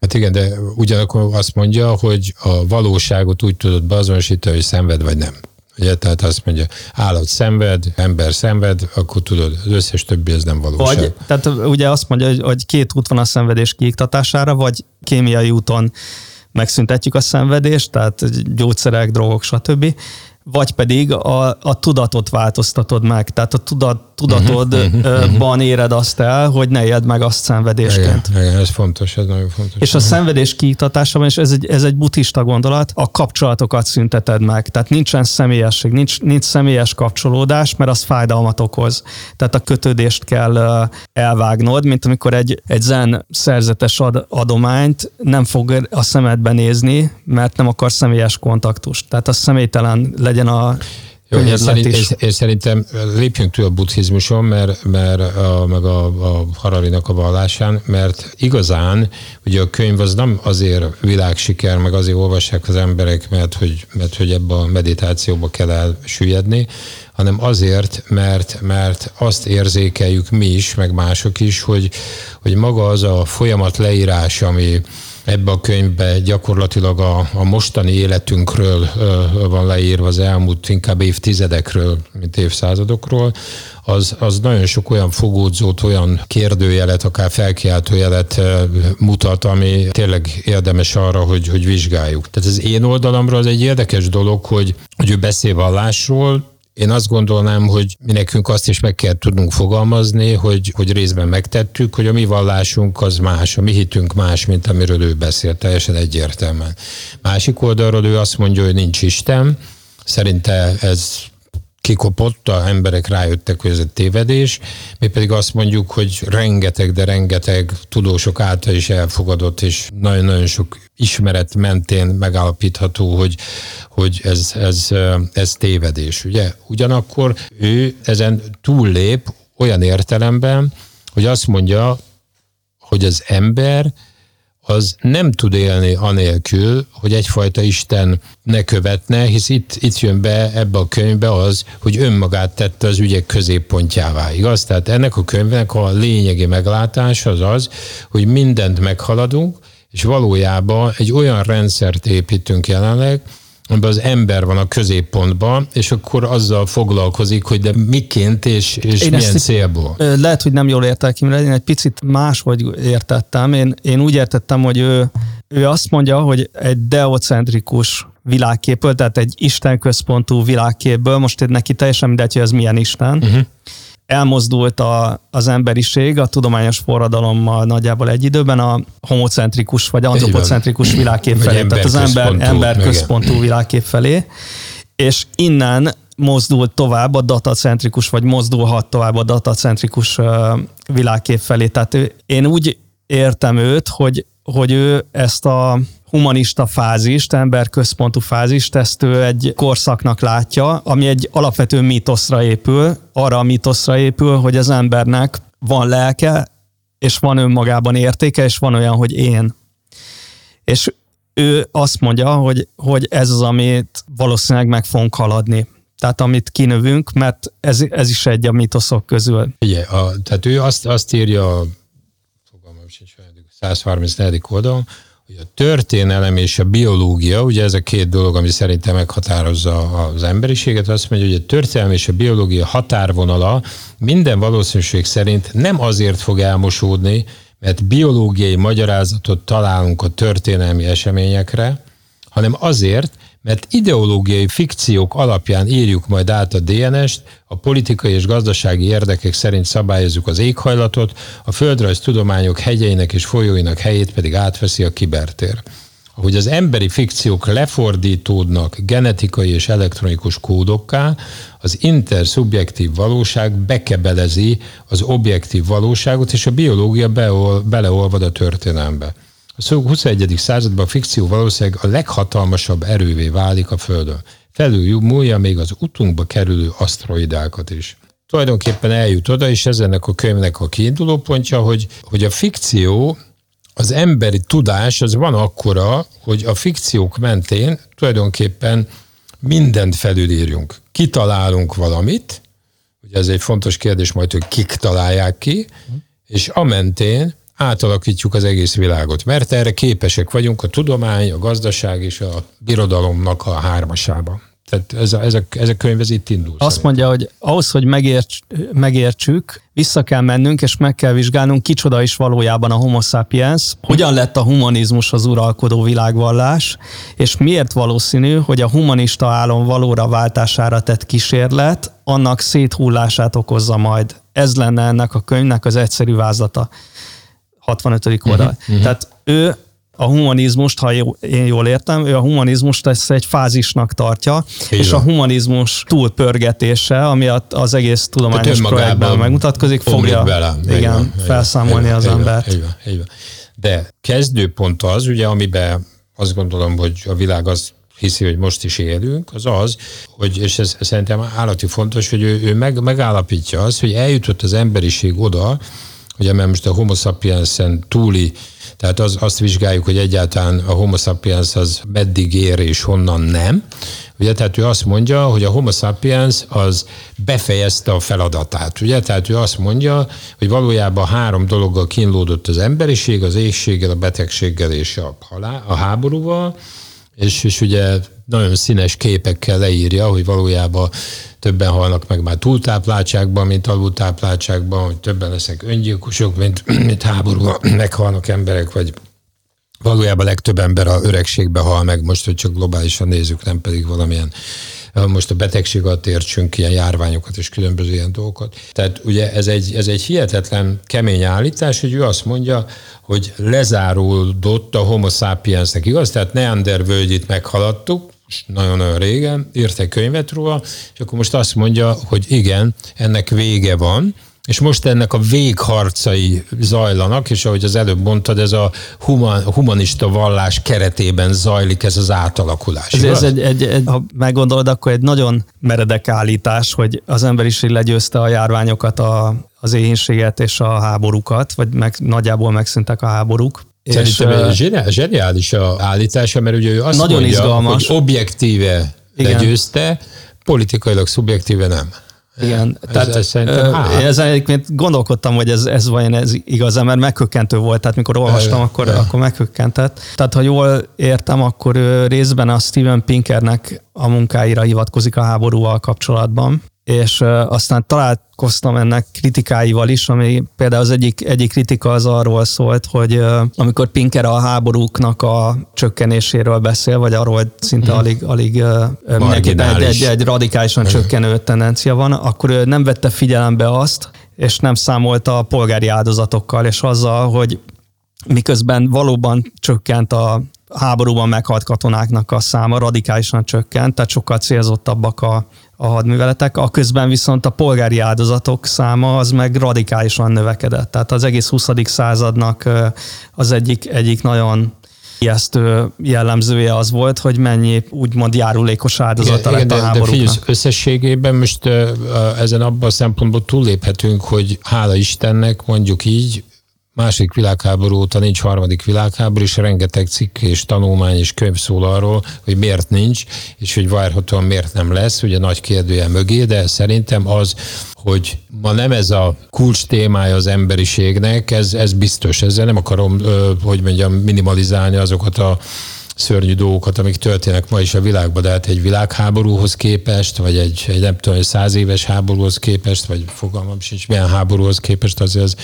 Hát igen, de ugyanakkor azt mondja, hogy a valóságot úgy tudod beazonosítani, hogy szenved vagy nem. Ugye, tehát azt mondja, állat szenved, ember szenved, akkor tudod, az összes többi ez nem valóság. Vagy, tehát ugye azt mondja, hogy, hogy két út van a szenvedés kiiktatására, vagy kémiai úton megszüntetjük a szenvedést, tehát gyógyszerek, drogok, stb vagy pedig a, a tudatot változtatod meg. Tehát a tudat, tudatodban uh-huh, uh-huh. éred azt el, hogy ne éld meg azt szenvedésként. Igen, igen, ez fontos, ez nagyon fontos. És a szenvedés kiiktatásában, és ez egy, ez egy buddhista gondolat, a kapcsolatokat szünteted meg. Tehát nincsen személyesség, nincs, nincs személyes kapcsolódás, mert az fájdalmat okoz. Tehát a kötődést kell elvágnod, mint amikor egy, egy zen szerzetes ad, adományt nem fog a szemedbe nézni, mert nem akar személyes kontaktust. Tehát a személytelen legyen a jó, én, szerint, én, én szerintem lépjünk túl a buddhizmuson, mert, mert a, meg a, a Hararinak a vallásán, mert igazán ugye a könyv az nem azért világsiker, meg azért olvassák az emberek, mert hogy, mert hogy ebbe a meditációba kell elsüllyedni, hanem azért, mert, mert azt érzékeljük mi is, meg mások is, hogy, hogy maga az a folyamat leírás, ami, ebbe a könyvbe gyakorlatilag a, a mostani életünkről van leírva az elmúlt inkább évtizedekről, mint évszázadokról, az, az nagyon sok olyan fogódzót, olyan kérdőjelet, akár felkiáltójelet mutat, ami tényleg érdemes arra, hogy, hogy vizsgáljuk. Tehát az én oldalamra az egy érdekes dolog, hogy, hogy ő beszél vallásról, én azt gondolnám, hogy mi nekünk azt is meg kell tudnunk fogalmazni, hogy, hogy részben megtettük, hogy a mi vallásunk az más, a mi hitünk más, mint amiről ő beszélt, teljesen egyértelműen. Másik oldalról ő azt mondja, hogy nincs Isten, szerinte ez kikopott, a emberek rájöttek, hogy ez egy tévedés, mi pedig azt mondjuk, hogy rengeteg, de rengeteg tudósok által is elfogadott, és nagyon-nagyon sok ismeret mentén megállapítható, hogy, hogy ez, ez, ez tévedés. Ugye? Ugyanakkor ő ezen túllép olyan értelemben, hogy azt mondja, hogy az ember az nem tud élni anélkül, hogy egyfajta Isten ne követne, hisz itt, itt jön be ebbe a könyvbe az, hogy önmagát tette az ügyek középpontjává, igaz? Tehát ennek a könyvnek a lényegi meglátása az az, hogy mindent meghaladunk, és valójában egy olyan rendszert építünk jelenleg, amiben az ember van a középpontban, és akkor azzal foglalkozik, hogy de miként és, és én milyen célból. Lehet, hogy nem jól értettem, én egy picit máshogy értettem. Én, én úgy értettem, hogy ő, ő azt mondja, hogy egy deocentrikus világképből, tehát egy Isten központú világképből, most neki teljesen mindegy, hogy ez milyen Isten, uh-huh elmozdult a, az emberiség a tudományos forradalommal nagyjából egy időben a homocentrikus vagy antropocentrikus világkép felé, tehát az ember, ember központú világkép felé, és innen mozdult tovább a datacentrikus, vagy mozdulhat tovább a datacentrikus világkép felé. Tehát én úgy értem őt, hogy, hogy ő ezt a humanista fázist, emberközpontú fázist, ezt ő egy korszaknak látja, ami egy alapvető mítoszra épül, arra a mítoszra épül, hogy az embernek van lelke, és van önmagában értéke, és van olyan, hogy én. És ő azt mondja, hogy, hogy ez az, amit valószínűleg meg fogunk haladni. Tehát amit kinövünk, mert ez, ez is egy a mitoszok közül. Ugye, a, tehát ő azt, azt írja, 134. oldalon, hogy a történelem és a biológia, ugye ez a két dolog, ami szerintem meghatározza az emberiséget, azt mondja, hogy a történelem és a biológia határvonala minden valószínűség szerint nem azért fog elmosódni, mert biológiai magyarázatot találunk a történelmi eseményekre, hanem azért, mert ideológiai fikciók alapján írjuk majd át a DNS-t, a politikai és gazdasági érdekek szerint szabályozzuk az éghajlatot, a földrajz tudományok hegyeinek és folyóinak helyét pedig átveszi a kibertér. Ahogy az emberi fikciók lefordítódnak genetikai és elektronikus kódokká, az interszubjektív valóság bekebelezi az objektív valóságot, és a biológia beleolvad a történelembe. A 21. században a fikció valószínűleg a leghatalmasabb erővé válik a Földön. Felül múlja még az utunkba kerülő asztroidákat is. Tulajdonképpen eljut oda, és ez ennek a könyvnek a kiinduló pontja, hogy, hogy a fikció, az emberi tudás az van akkora, hogy a fikciók mentén tulajdonképpen mindent felülírjunk. Kitalálunk valamit, ugye ez egy fontos kérdés majd, hogy kik találják ki, és amentén átalakítjuk az egész világot, mert erre képesek vagyunk a tudomány, a gazdaság és a birodalomnak a hármasában. Tehát ez a, ez a, ez a könyv ez itt indul. Azt szerintem. mondja, hogy ahhoz, hogy megérts, megértsük, vissza kell mennünk, és meg kell vizsgálnunk, kicsoda is valójában a homo sapiens, hogyan lett a humanizmus az uralkodó világvallás, és miért valószínű, hogy a humanista álom valóra váltására tett kísérlet annak széthullását okozza majd. Ez lenne ennek a könyvnek az egyszerű vázlata. 65. oldal. Uh-huh, uh-huh. Tehát ő a humanizmust, ha én jól értem, ő a humanizmust ezt egy fázisnak tartja, Igen. és a humanizmus túlpörgetése, ami az egész tudományos projektben megmutatkozik, fogja bele. Igen, van, felszámolni van, az van, embert. Így van, így van. De kezdőpont az, ugye, amiben azt gondolom, hogy a világ az hiszi, hogy most is élünk, az az, hogy, és ez szerintem állati fontos, hogy ő, ő meg, megállapítja azt, hogy eljutott az emberiség oda, ugye mert most a homo sapiensen túli, tehát az, azt vizsgáljuk, hogy egyáltalán a homo sapiens az meddig ér és honnan nem. Ugye, tehát ő azt mondja, hogy a homo sapiens az befejezte a feladatát. Ugye, tehát ő azt mondja, hogy valójában három dologgal kínlódott az emberiség, az égséggel, a betegséggel és a, halál, a háborúval, és, és ugye nagyon színes képekkel leírja, hogy valójában többen halnak meg már túltápláltságban, mint alultápláltságban, hogy többen lesznek öngyilkosok, mint, <clears throat> mint háborúban meghalnak emberek, vagy valójában legtöbb ember a öregségbe hal meg, most, hogy csak globálisan nézzük, nem pedig valamilyen most a betegség alatt értsünk ilyen járványokat és különböző ilyen dolgokat. Tehát ugye ez egy, ez egy hihetetlen kemény állítás, hogy ő azt mondja, hogy lezáródott a homo sapiensnek, igaz? Tehát Neander völgyit meghaladtuk, nagyon-nagyon régen, írt egy könyvet róla, és akkor most azt mondja, hogy igen, ennek vége van, és most ennek a végharcai zajlanak, és ahogy az előbb mondtad, ez a human, humanista vallás keretében zajlik ez az átalakulás. Ez, ez egy, egy, egy, ha meggondolod, akkor egy nagyon meredek állítás, hogy az emberiség legyőzte a járványokat, a, az éhénységet és a háborúkat, vagy meg, nagyjából megszűntek a háborúk. Szerintem és, zseniális, zseniális a állítása, mert ugye ő azt nagyon mondja, izgalmas. hogy objektíve Igen. legyőzte, politikailag szubjektíve nem. Igen, ez, tehát ez, ez ezen egyébként gondolkodtam, hogy ez, ez vajon ez igaz mert meghökkentő volt, tehát mikor olvastam, akkor, ja. akkor meghökkentett. Tehát ha jól értem, akkor részben a Steven Pinkernek a munkáira hivatkozik a háborúval kapcsolatban, és aztán találkoztam ennek kritikáival is, ami például az egyik, egyik kritika az arról szólt, hogy amikor Pinker a háborúknak a csökkenéséről beszél, vagy arról, hogy szinte hmm. alig, alig mindenképpen egy, egy, egy radikálisan hmm. csökkenő tendencia van, akkor ő nem vette figyelembe azt, és nem számolta a polgári áldozatokkal, és azzal, hogy miközben valóban csökkent a háborúban meghalt katonáknak a száma radikálisan csökkent, tehát sokkal célzottabbak a, a hadműveletek, a közben viszont a polgári áldozatok száma az meg radikálisan növekedett. Tehát az egész 20. századnak az egyik, egyik nagyon ijesztő jellemzője az volt, hogy mennyi úgymond járulékos áldozata igen, lett a háborúknak. De figyelj, összességében most ezen abban a szempontból túlléphetünk, hogy hála Istennek mondjuk így második világháború óta nincs harmadik világháború, és rengeteg cikk és tanulmány és könyv szól arról, hogy miért nincs, és hogy várhatóan miért nem lesz, ugye nagy kérdője mögé, de szerintem az, hogy ma nem ez a kulcs témája az emberiségnek, ez, ez biztos. Ezzel nem akarom, hogy mondjam, minimalizálni azokat a szörnyű dolgokat, amik történnek ma is a világban, de hát egy világháborúhoz képest, vagy egy, egy nem tudom, egy száz éves háborúhoz képest, vagy fogalmam sincs, milyen háborúhoz képest, azért ez,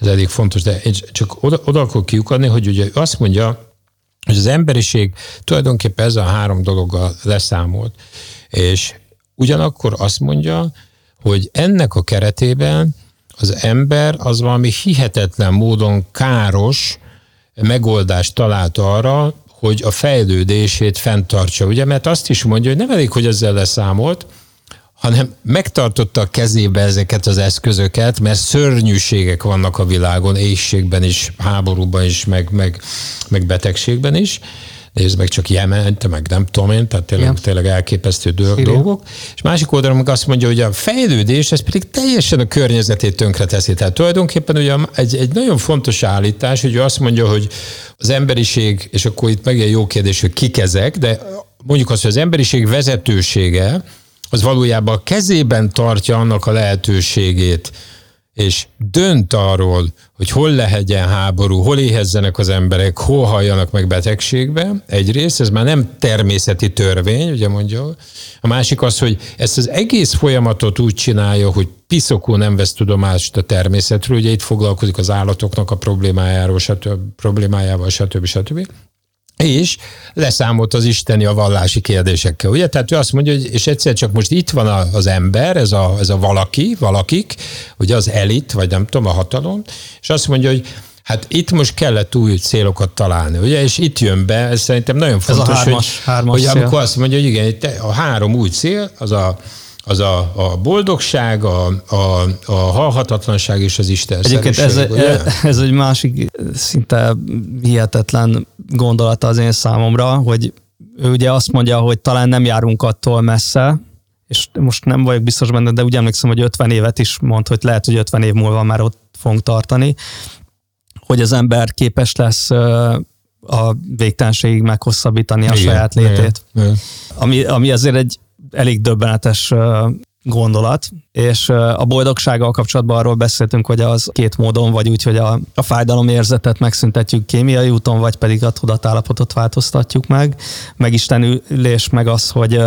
ez elég fontos. De én csak oda, oda akarok kiukadni, hogy ugye azt mondja, hogy az emberiség tulajdonképpen ez a három dologgal leszámolt. És ugyanakkor azt mondja, hogy ennek a keretében az ember az valami hihetetlen módon káros megoldást talált arra, hogy a fejlődését fenntartsa, ugye? Mert azt is mondja, hogy nem elég, hogy ezzel leszámolt, hanem megtartotta a kezébe ezeket az eszközöket, mert szörnyűségek vannak a világon, éjségben is, háborúban is, meg, meg, meg betegségben is, nézd meg csak Jemen, meg nem tudom én, tehát tényleg, yeah. tényleg elképesztő dolgok. És másik oldalon meg azt mondja, hogy a fejlődés, ez pedig teljesen a környezetét tönkre teszi. Tehát tulajdonképpen ugye egy, egy nagyon fontos állítás, hogy ő azt mondja, hogy az emberiség, és akkor itt meg egy jó kérdés, hogy kik ezek, de mondjuk azt, hogy az emberiség vezetősége, az valójában a kezében tartja annak a lehetőségét, és dönt arról, hogy hol lehetjen háború, hol éhezzenek az emberek, hol halljanak meg betegségbe. Egyrészt, ez már nem természeti törvény, ugye mondja. A másik az, hogy ezt az egész folyamatot úgy csinálja, hogy piszokó nem vesz tudomást a természetről, ugye itt foglalkozik az állatoknak a problémájáról, stb. problémájával, stb. stb és leszámolt az isteni a vallási kérdésekkel, ugye? Tehát ő azt mondja, hogy és egyszer csak most itt van az ember, ez a, ez a valaki, valakik, ugye az elit, vagy nem tudom, a hatalom, és azt mondja, hogy Hát itt most kellett új célokat találni, ugye? És itt jön be, ez szerintem nagyon fontos, ez a hármas, hogy, hármas hogy amikor azt mondja, hogy igen, a három új cél, az a az a, a boldogság, a, a, a halhatatlanság és az Isten Egyébként ez, ugye? <laughs> ez egy másik szinte hihetetlen gondolata az én számomra, hogy ő ugye azt mondja, hogy talán nem járunk attól messze, és most nem vagyok biztos benne, de úgy emlékszem, hogy 50 évet is mond, hogy lehet, hogy 50 év múlva már ott fogunk tartani, hogy az ember képes lesz a végtelenségig meghosszabbítani a igen, saját létét. Igen, igen. Ami, ami azért egy elég döbbenetes gondolat, és a boldogsággal kapcsolatban arról beszéltünk, hogy az két módon, vagy úgy, hogy a, a fájdalom érzetet megszüntetjük kémiai úton, vagy pedig a tudatállapotot változtatjuk meg. Megistenülés meg az, hogy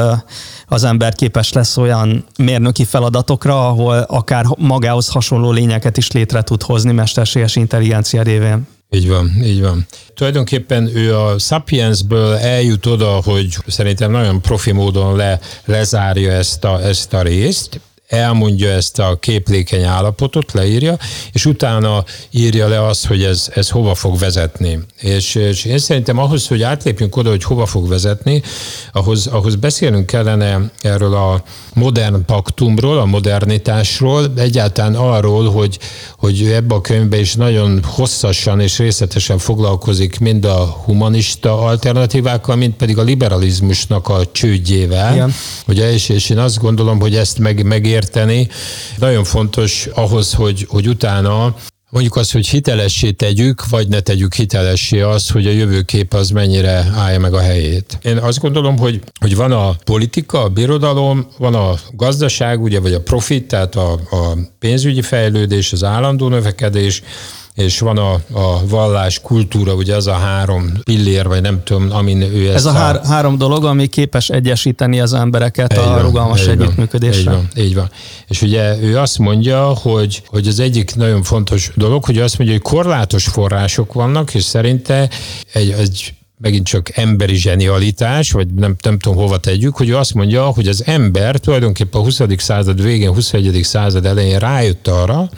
az ember képes lesz olyan mérnöki feladatokra, ahol akár magához hasonló lényeket is létre tud hozni mesterséges intelligencia révén. Így van, így van. Tulajdonképpen ő a Sapiensből eljut oda, hogy szerintem nagyon profi módon le, lezárja ezt a, ezt a részt, elmondja ezt a képlékeny állapotot, leírja, és utána írja le azt, hogy ez, ez hova fog vezetni. És, és én szerintem ahhoz, hogy átlépjünk oda, hogy hova fog vezetni, ahhoz, ahhoz beszélnünk kellene erről a modern paktumról, a modernitásról, egyáltalán arról, hogy, hogy ebbe a könyvbe is nagyon hosszasan és részletesen foglalkozik mind a humanista alternatívákkal, mind pedig a liberalizmusnak a csődjével. Igen. Ugye, és, és én azt gondolom, hogy ezt meg, megérteni nagyon fontos ahhoz, hogy, hogy utána Mondjuk azt, hogy hitelessé tegyük, vagy ne tegyük hitelessé azt, hogy a jövőkép az mennyire állja meg a helyét. Én azt gondolom, hogy, hogy van a politika, a birodalom, van a gazdaság, ugye, vagy a profit, tehát a, a pénzügyi fejlődés, az állandó növekedés, és van a, a vallás, kultúra, ugye az a három pillér, vagy nem tudom, amin ő Ez ezt a hár, három dolog, ami képes egyesíteni az embereket Így a van, rugalmas így van, együttműködésre. Így van, így van. És ugye ő azt mondja, hogy, hogy az egyik nagyon fontos dolog, hogy azt mondja, hogy korlátos források vannak, és szerinte egy, egy megint csak emberi zsenialitás, vagy nem, nem tudom hova tegyük, hogy ő azt mondja, hogy az ember tulajdonképpen a 20. század végén, 21. század elején rájött arra,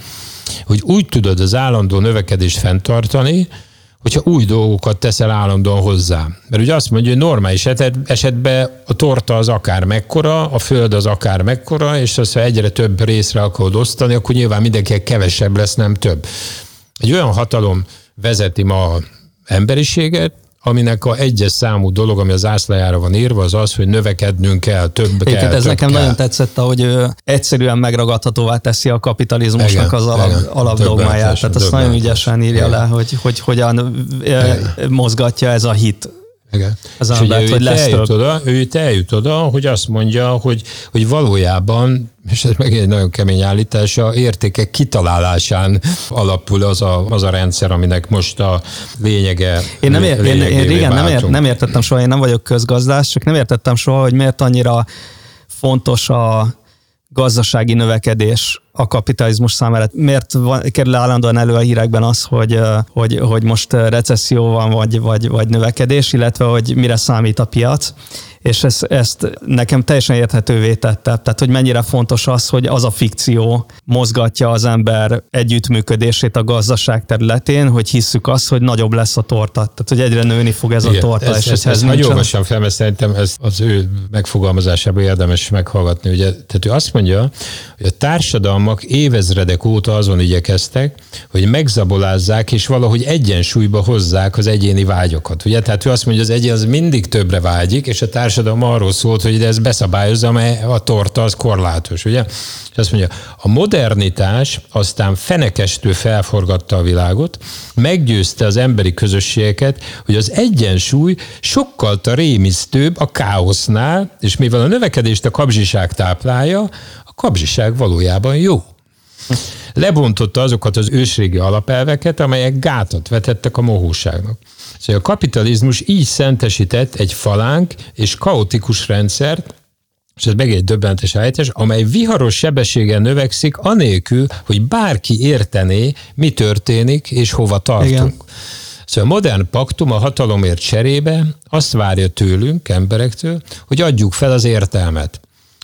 hogy úgy tudod az állandó növekedést fenntartani, hogyha új dolgokat teszel állandóan hozzá. Mert ugye azt mondja, hogy normális esetben a torta az akár mekkora, a föld az akár mekkora, és azt, ha egyre több részre akarod osztani, akkor nyilván mindenki kevesebb lesz, nem több. Egy olyan hatalom vezeti ma emberiséget, aminek a egyes számú dolog, ami az ászlajára van írva, az az, hogy növekednünk kell, több Egyébként kell, ez több nekem kell. nagyon tetszett, ahogy ő egyszerűen megragadhatóvá teszi a kapitalizmusnak Igen, az alap, igen. alapdogmáját. Tehát azt nagyon ügyesen írja Igen. le, hogy, hogy hogyan ö, mozgatja ez a hit. Igen. Az és ugye hogy ő, lesz eljut oda, ő itt eljut oda, hogy azt mondja, hogy, hogy valójában, és ez meg egy nagyon kemény állítás, a értékek kitalálásán alapul az a, az a rendszer, aminek most a lényege. Én, nem ér, én, én régen nem, ér, váltunk. nem értettem soha, én nem vagyok közgazdász, csak nem értettem soha, hogy miért annyira fontos a gazdasági növekedés a kapitalizmus számára. Miért van, kerül állandóan elő a hírekben az, hogy, hogy, hogy most recesszió van, vagy, vagy, vagy növekedés, illetve hogy mire számít a piac, és ezt, ezt nekem teljesen érthetővé tette. Tehát, hogy mennyire fontos az, hogy az a fikció mozgatja az ember együttműködését a gazdaság területén, hogy hisszük azt, hogy nagyobb lesz a torta. Tehát, hogy egyre nőni fog ez a Igen, torta. ezt, és ezt, ezt nincsen- olvassam fel, mert szerintem ez az ő megfogalmazásában érdemes meghallgatni. Ugye, tehát ő azt mondja, hogy a társadalmak évezredek óta azon igyekeztek, hogy megzabolázzák és valahogy egyensúlyba hozzák az egyéni vágyokat. Ugye? Tehát ő azt mondja, hogy az egyén az mindig többre vágyik, és a társadalom arról szólt, hogy ez beszabályozza, mert a torta az korlátos. Ugye? És azt mondja, a modernitás aztán fenekestől felforgatta a világot, meggyőzte az emberi közösségeket, hogy az egyensúly sokkal rémisztőbb a káosznál, és mivel a növekedést a kapzsiság táplálja, a kapzsiság valójában jó. Lebontotta azokat az ősrégi alapelveket, amelyek gátat vetettek a mohóságnak. Szóval a kapitalizmus így szentesített egy falánk és kaotikus rendszert, és ez meg egy döbbentes állítás, amely viharos sebességgel növekszik, anélkül, hogy bárki értené, mi történik és hova tartunk. Igen. Szóval a modern paktum a hatalomért cserébe azt várja tőlünk, emberektől, hogy adjuk fel az értelmet.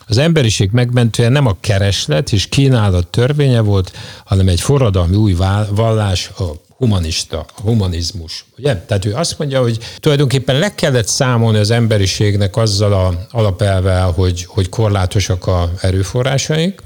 Az emberiség megmentője nem a kereslet és kínálat törvénye volt, hanem egy forradalmi új vallás, a humanista, a humanizmus. Ugye? Tehát ő azt mondja, hogy tulajdonképpen le kellett számolni az emberiségnek azzal a alapelvel, hogy, hogy korlátosak a erőforrásaink,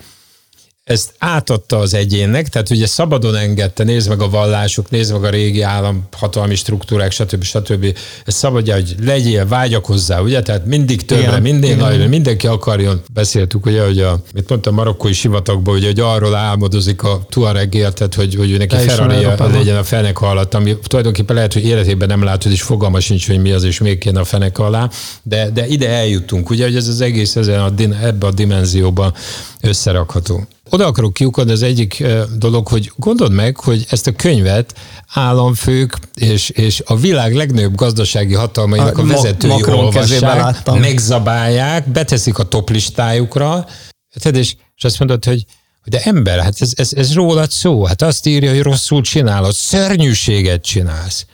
ezt átadta az egyénnek, tehát ugye szabadon engedte, nézd meg a vallások, nézd meg a régi államhatalmi struktúrák, stb. stb. Ez szabadja, hogy legyél, vágyakozzá, ugye? Tehát mindig többre, Igen, minden igen. nagyra, mindenki akarjon. Beszéltük, ugye, hogy a, mit mondtam, marokkói sivatagban, ugye, hogy arról álmodozik a Tuareg érted, hogy, hogy ő neki Ferrari legyen a fenek alatt, ami tulajdonképpen lehet, hogy életében nem látod, és fogalma sincs, hogy mi az, és még kéne a fenek alá, de, de ide eljutunk, ugye, hogy ez az egész ezen a, ebbe a dimenzióban összerakható. Oda akarok kiukadni az egyik dolog, hogy gondold meg, hogy ezt a könyvet államfők és, és a világ legnagyobb gazdasági hatalmainak a A vezetői Macron olvassák, megzabálják, beteszik a top listájukra, Érted? és, és azt mondod, hogy, De ember, hát ez, ez, ez rólad szó. Hát azt írja, hogy rosszul csinálod, szörnyűséget csinálsz.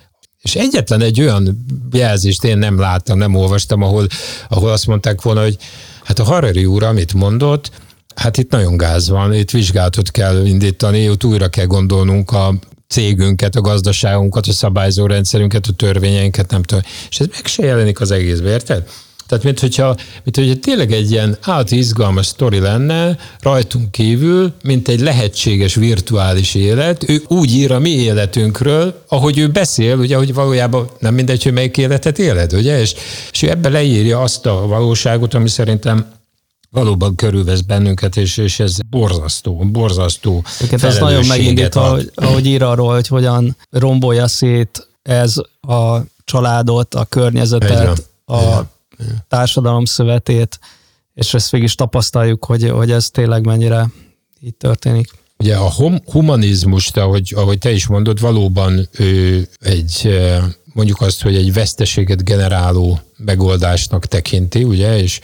És egyetlen egy olyan jelzést én nem láttam, nem olvastam, ahol, ahol azt mondták volna, hogy hát a Harari úr, amit mondott, hát itt nagyon gáz van, itt vizsgálatot kell indítani, itt újra kell gondolnunk a cégünket, a gazdaságunkat, a szabályzó rendszerünket, a törvényeinket, nem tudom. És ez meg se jelenik az egészbe, érted? Tehát, mint hogyha, mint hogyha tényleg egy ilyen át izgalmas sztori lenne rajtunk kívül, mint egy lehetséges virtuális élet. Ő úgy ír a mi életünkről, ahogy ő beszél, ugye, hogy valójában nem mindegy, hogy melyik életet éled, ugye? És, és ő ebbe leírja azt a valóságot, ami szerintem valóban körülvesz bennünket, és, és ez borzasztó, borzasztó Őket ez nagyon megindít, ahogy, ahogy ír arról, hogy hogyan rombolja szét ez a családot, a környezetet, a társadalom szövetét, és ezt végig is tapasztaljuk, hogy, hogy ez tényleg mennyire így történik. Ugye a hum, humanizmus, ahogy, ahogy te is mondod, valóban ő egy mondjuk azt, hogy egy veszteséget generáló megoldásnak tekinti, ugye, és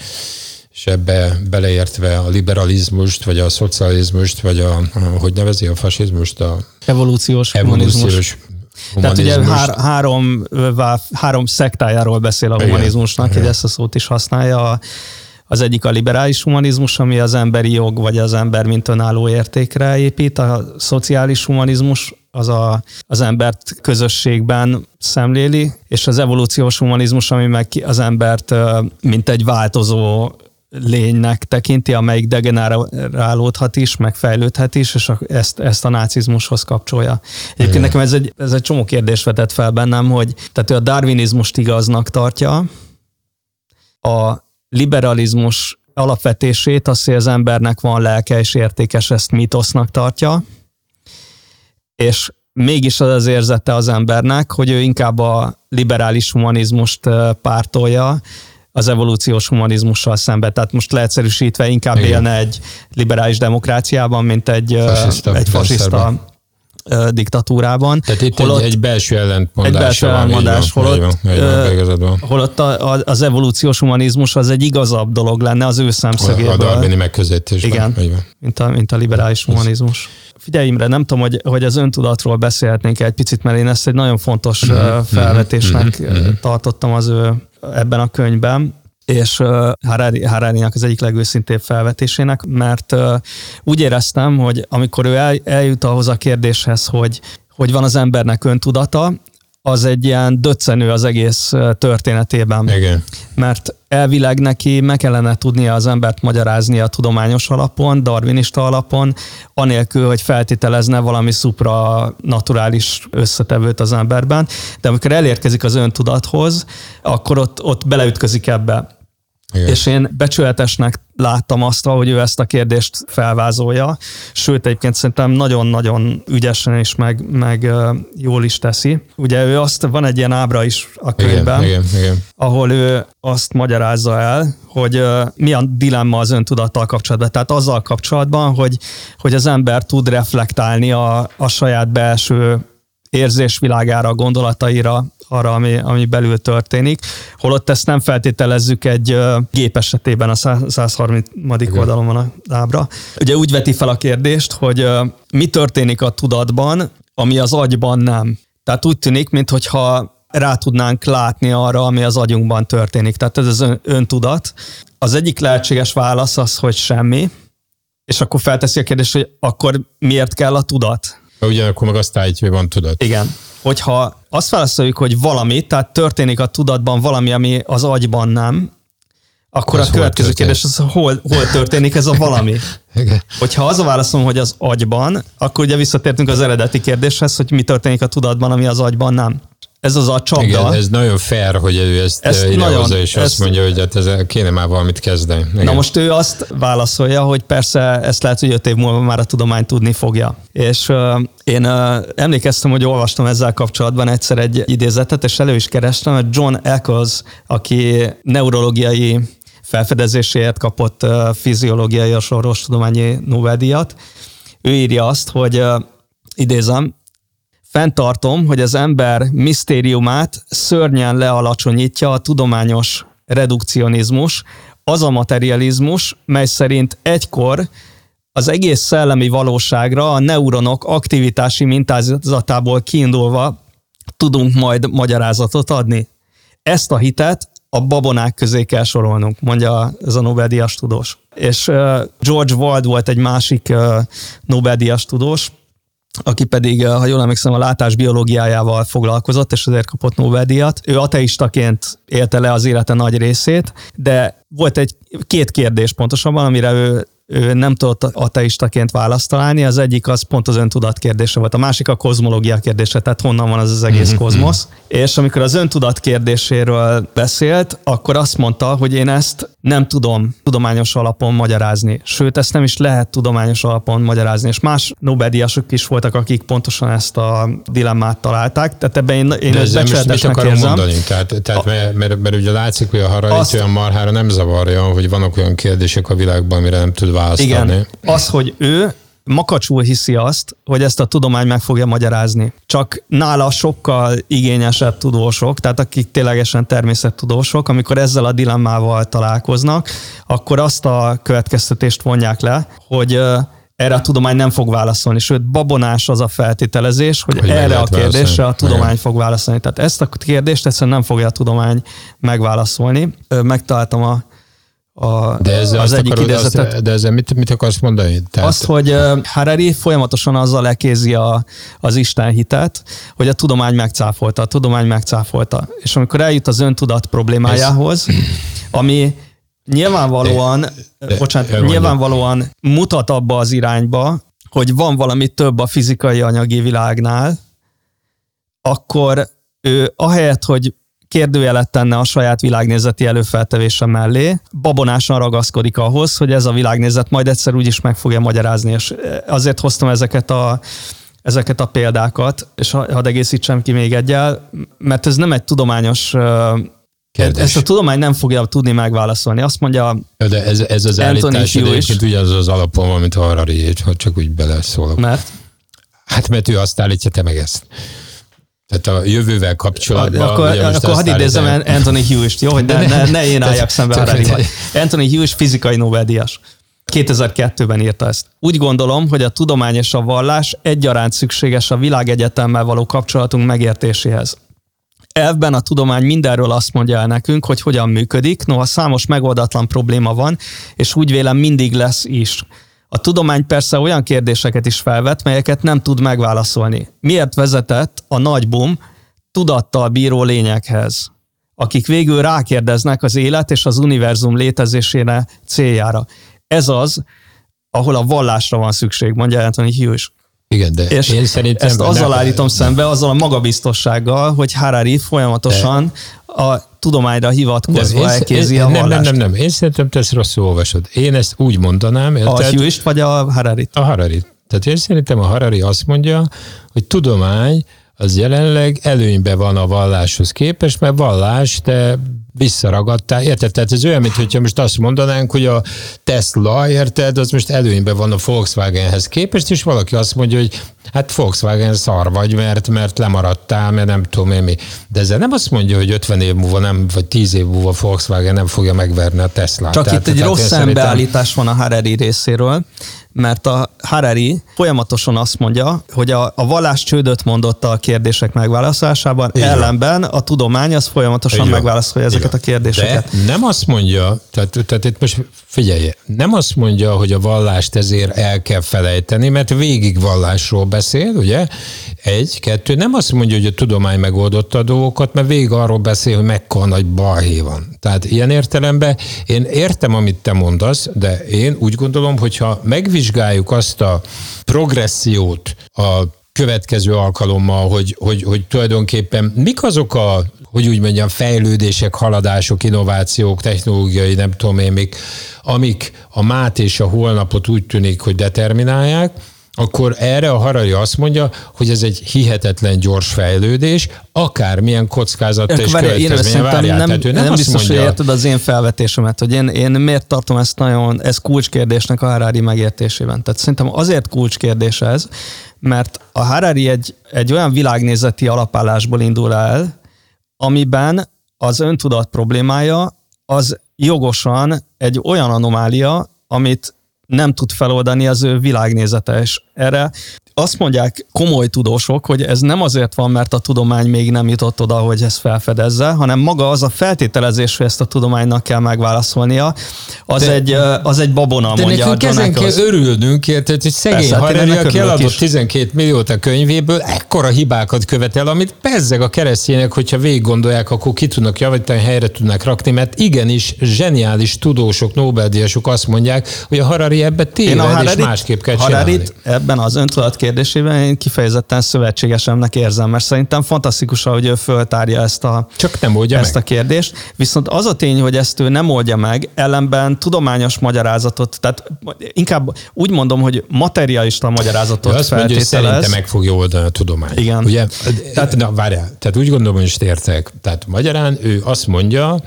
és ebbe beleértve a liberalizmust, vagy a szocializmust, vagy a, hogy nevezi a fasizmust? A evolúciós, evolúciós tehát ugye hár, három, három szektájáról beszél a humanizmusnak, Igen. hogy ezt a szót is használja. Az egyik a liberális humanizmus, ami az emberi jog, vagy az ember mint önálló értékre épít. A szociális humanizmus az a, az embert közösségben szemléli, és az evolúciós humanizmus, ami meg az embert mint egy változó lénynek tekinti, amelyik degenerálódhat is, meg fejlődhet is, és ezt, ezt a nácizmushoz kapcsolja. Egyébként Igen. nekem ez egy, ez egy csomó kérdés vetett fel bennem, hogy tehát ő a darwinizmust igaznak tartja, a liberalizmus alapvetését, azt, hogy az embernek van lelke és értékes, ezt mitosznak tartja, és mégis az az érzete az embernek, hogy ő inkább a liberális humanizmust pártolja, az evolúciós humanizmussal szemben. Tehát most leegyszerűsítve inkább Igen. élne egy liberális demokráciában, mint egy fasiszta, egy fasiszta diktatúrában. Tehát itt holott, egy, egy belső ellentmondás. Egy belső ellentmondás, holott, van, van, holott az evolúciós humanizmus az egy igazabb dolog lenne az ő szemszögéből. A darwini megközelítésben. Igen, mint a, mint a liberális humanizmus. Figyelj Imre, nem tudom, hogy, hogy az öntudatról beszélhetnénk egy picit, mert én ezt egy nagyon fontos uh-huh, felvetésnek uh-huh, tartottam az ő ebben a könyvben, és Harari, harari az egyik legőszintébb felvetésének, mert úgy éreztem, hogy amikor ő el, eljut ahhoz a kérdéshez, hogy hogy van az embernek öntudata, az egy ilyen döccenő az egész történetében. Igen. Mert elvileg neki meg kellene tudnia az embert magyarázni a tudományos alapon, darwinista alapon, anélkül, hogy feltételezne valami supranaturális összetevőt az emberben. De amikor elérkezik az öntudathoz, akkor ott, ott beleütközik ebbe. Igen. És én becsületesnek láttam azt, hogy ő ezt a kérdést felvázolja, sőt egyébként szerintem nagyon-nagyon ügyesen és meg, meg jól is teszi. Ugye ő azt, van egy ilyen ábra is a könyvben, igen, igen, igen. ahol ő azt magyarázza el, hogy milyen dilemma az öntudattal kapcsolatban. Tehát azzal kapcsolatban, hogy, hogy az ember tud reflektálni a, a saját belső érzésvilágára, gondolataira, arra, ami, ami belül történik, holott ezt nem feltételezzük egy gép esetében, a 130. Igen. oldalon van a ábra. Ugye úgy veti fel a kérdést, hogy mi történik a tudatban, ami az agyban nem. Tehát úgy tűnik, mintha rá tudnánk látni arra, ami az agyunkban történik. Tehát ez az öntudat. Az egyik lehetséges válasz az, hogy semmi, és akkor felteszi a kérdést, hogy akkor miért kell a tudat? Ugyanakkor meg azt állítja, hogy van tudat. Igen. Hogyha azt válaszoljuk, hogy valami, tehát történik a tudatban valami, ami az agyban nem, akkor az a következő kérdés az, hol, hol történik ez a valami. <laughs> Igen. Hogyha az a válaszom, hogy az agyban, akkor ugye visszatértünk az eredeti kérdéshez, hogy mi történik a tudatban, ami az agyban nem ez az a csapda. Igen, ez nagyon fair, hogy ő ezt, ezt idehozza, és ezt, azt mondja, hogy hát ez kéne már valamit kezdeni. Igen. Na most ő azt válaszolja, hogy persze ezt lehet, hogy öt év múlva már a tudomány tudni fogja. És uh, én uh, emlékeztem, hogy olvastam ezzel kapcsolatban egyszer egy idézetet, és elő is kerestem, hogy John Eccles, aki neurológiai felfedezéséért kapott uh, fiziológiai és orvostudományi Nobel-díjat, ő írja azt, hogy uh, idézem, Fentartom, hogy az ember misztériumát szörnyen lealacsonyítja a tudományos redukcionizmus, az a materializmus, mely szerint egykor az egész szellemi valóságra a neuronok aktivitási mintázatából kiindulva tudunk majd magyarázatot adni. Ezt a hitet a babonák közé kell sorolnunk, mondja ez a Nobel-díjas tudós. És George Wald volt egy másik Nobel-díjas tudós, aki pedig, ha jól emlékszem, a látás biológiájával foglalkozott, és ezért kapott Nobel-díjat. Ő ateistaként élte le az élete nagy részét, de volt egy két kérdés pontosabban, amire ő ő nem tudott ateistaként választ találni. Az egyik az pont az öntudat kérdése volt, a másik a kozmológia kérdése, tehát honnan van az az egész mm-hmm. kozmosz. És amikor az öntudat kérdéséről beszélt, akkor azt mondta, hogy én ezt nem tudom tudományos alapon magyarázni. Sőt, ezt nem is lehet tudományos alapon magyarázni. És más Nobel-díjasok is voltak, akik pontosan ezt a dilemmát találták. Tehát ebben én, én ezt becsületesnek akarom érzem. mondani? Tehát, tehát a, mert, mert, mert, ugye látszik, hogy a Harari olyan marhára nem zavarja, hogy vannak olyan kérdések a világban, amire nem tud választani. Igen, az, hogy ő makacsul hiszi azt, hogy ezt a tudomány meg fogja magyarázni. Csak nála sokkal igényesebb tudósok, tehát akik ténylegesen természettudósok, amikor ezzel a dilemmával találkoznak, akkor azt a következtetést vonják le, hogy erre a tudomány nem fog válaszolni, sőt babonás az a feltételezés, hogy, hogy erre a kérdésre válaszolni. a tudomány Igen. fog válaszolni. Tehát ezt a kérdést egyszerűen nem fogja a tudomány megválaszolni. Megtaláltam a a, de ezzel az egyik akarod, idézetet. Azt, de ezzel mit, mit akarsz mondani? Tehát... Azt, hogy Harari folyamatosan azzal lekézi a, az Isten hitet, hogy a tudomány megcáfolta, a tudomány megcáfolta. És amikor eljut az öntudat problémájához, Ez... ami nyilvánvalóan, de, de, bocsánat, nyilvánvalóan mutat abba az irányba, hogy van valami több a fizikai anyagi világnál, akkor ő ahelyett, hogy kérdőjelet tenne a saját világnézeti előfeltevése mellé, babonásan ragaszkodik ahhoz, hogy ez a világnézet majd egyszer úgyis meg fogja magyarázni, és azért hoztam ezeket a ezeket a példákat, és hadd egészítsem ki még egyel, mert ez nem egy tudományos Kérdés. Ezt a tudomány nem fogja tudni megválaszolni. Azt mondja De ez, ez az Anthony állítás egyébként ugyanaz az alapon van, mint Harari, ha csak úgy beleszólok. Mert? Hát mert ő azt állítja, te meg ezt. Tehát a jövővel kapcsolatban... Akkor, akkor hadd idézzem Anthony Hughes-t, jó? Hogy ne, <laughs> ne, ne én álljak szembe harari Anthony Hughes fizikai Nobel-díjas. 2002-ben írta ezt. Úgy gondolom, hogy a tudomány és a vallás egyaránt szükséges a világegyetemmel való kapcsolatunk megértéséhez. Elvben a tudomány mindenről azt mondja el nekünk, hogy hogyan működik, noha számos megoldatlan probléma van, és úgy vélem mindig lesz is. A tudomány persze olyan kérdéseket is felvet, melyeket nem tud megválaszolni. Miért vezetett a nagy bum tudattal bíró lényekhez, akik végül rákérdeznek az élet és az univerzum létezésére céljára. Ez az, ahol a vallásra van szükség, mondja Anthony Hughes. Igen, de és én szerintem... Ezt azzal nem, állítom szembe, azzal a magabiztossággal, hogy Harari folyamatosan de, a tudományra hivatkozva elkézi a vallást. Nem, nem, nem, nem. Én szerintem te ezt rosszul olvasod. Én ezt úgy mondanám. A Hughes vagy a Harari? A Harari. Tehát én szerintem a Harari azt mondja, hogy tudomány az jelenleg előnybe van a valláshoz képest, mert vallás te visszaragadtál, érted? Tehát ez olyan, mintha most azt mondanánk, hogy a Tesla, érted, az most előnyben van a Volkswagenhez képest, és valaki azt mondja, hogy hát Volkswagen szar vagy, mert, mert lemaradtál, mert nem tudom én mi. De ezzel nem azt mondja, hogy 50 év múlva nem, vagy 10 év múlva Volkswagen nem fogja megverni a Tesla. Csak tehát, itt egy rossz szembeállítás van a Harari részéről, mert a Harari folyamatosan azt mondja, hogy a, a vallás csődöt mondotta a kérdések megválaszolásában, Igen. ellenben a tudomány az folyamatosan megválaszolja ezeket a kérdéseket. De nem azt mondja, tehát, tehát itt most figyelje, nem azt mondja, hogy a vallást ezért el kell felejteni, mert végig vallásról beszél, ugye? Egy, kettő, nem azt mondja, hogy a tudomány megoldotta a dolgokat, mert végig arról beszél, hogy mekkora nagy balhé van. Tehát ilyen értelemben én értem, amit te mondasz, de én úgy gondolom, hogyha megvizsgáljuk azt a progressziót a következő alkalommal, hogy, hogy, hogy tulajdonképpen mik azok a, hogy úgy mondjam, fejlődések, haladások, innovációk, technológiai, nem tudom én még, amik a mát és a holnapot úgy tűnik, hogy determinálják, akkor erre a Harari azt mondja, hogy ez egy hihetetlen gyors fejlődés, akármilyen kockázat és következménye várjál. Nem, nem, nem biztos, mondja, hogy érted az én felvetésemet, hogy én, én miért tartom ezt nagyon, ez kulcskérdésnek a Harari megértésében. Tehát szerintem azért kulcskérdés ez, mert a Harari egy, egy olyan világnézeti alapállásból indul el, amiben az öntudat problémája az jogosan egy olyan anomália, amit nem tud feloldani az ő világnézete, és erre. Azt mondják komoly tudósok, hogy ez nem azért van, mert a tudomány még nem jutott oda, hogy ezt felfedezze, hanem maga az a feltételezés, hogy ezt a tudománynak kell megválaszolnia, az, de, egy, az egy babona, de mondja nekünk ezen kell örülnünk, érted, hogy szegény Persze, hát Harari, aki eladott 12 milliót a könyvéből, ekkora hibákat követel, amit pezzeg a keresztények, hogyha végig gondolják, akkor ki tudnak javítani, helyre tudnak rakni, mert igenis zseniális tudósok, Nobel-díjasok azt mondják, hogy a Harari ebbe téved, és másképp kell Hararit ebben az öntudat kérdésében én kifejezetten szövetségesemnek érzem, mert szerintem fantasztikus, hogy ő föltárja ezt a, Csak nem oldja ezt meg. a kérdést. Viszont az a tény, hogy ezt ő nem oldja meg, ellenben tudományos magyarázatot, tehát inkább úgy mondom, hogy materialista magyarázatot azt mondja, hogy szerinte meg fogja oldani a tudomány. Igen. Ugye? Tehát, na, várjál, tehát úgy gondolom, hogy is értek. Tehát magyarán ő azt mondja,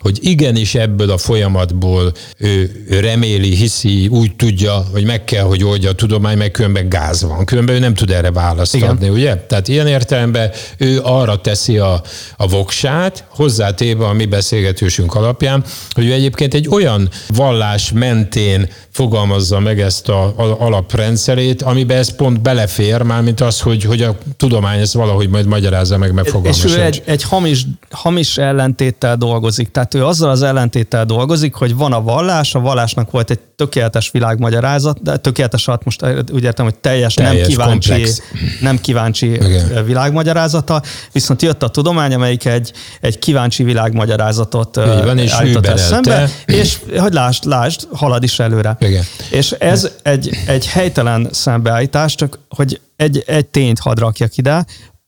hogy igenis ebből a folyamatból ő, ő reméli, hiszi, úgy tudja, hogy meg kell, hogy oldja a tudomány, meg különben gáz van. Különben ő nem tud erre választ Igen. adni, ugye? Tehát ilyen értelemben ő arra teszi a, a voksát, hozzátéve a mi beszélgetősünk alapján, hogy ő egyébként egy olyan vallás mentén fogalmazza meg ezt a, a alaprendszerét, amiben ez pont belefér, mármint az, hogy, hogy a tudomány ezt valahogy majd magyarázza meg, megfogalmazza. És ő egy, egy hamis, hamis ellentéttel dolgozik. Tehát ő azzal az ellentéttel dolgozik, hogy van a vallás, a vallásnak volt egy tökéletes világmagyarázat, de tökéletes alatt most úgy értem, hogy teljes, teljes nem kíváncsi, komplex. nem kíváncsi Igen. világmagyarázata, viszont jött a tudomány, amelyik egy, egy kíváncsi világmagyarázatot van, és állított eszembe, és hogy lásd, lásd, halad is előre. Igen. És ez egy, egy helytelen szembeállítás, csak hogy egy, egy tényt hadd rakjak ide,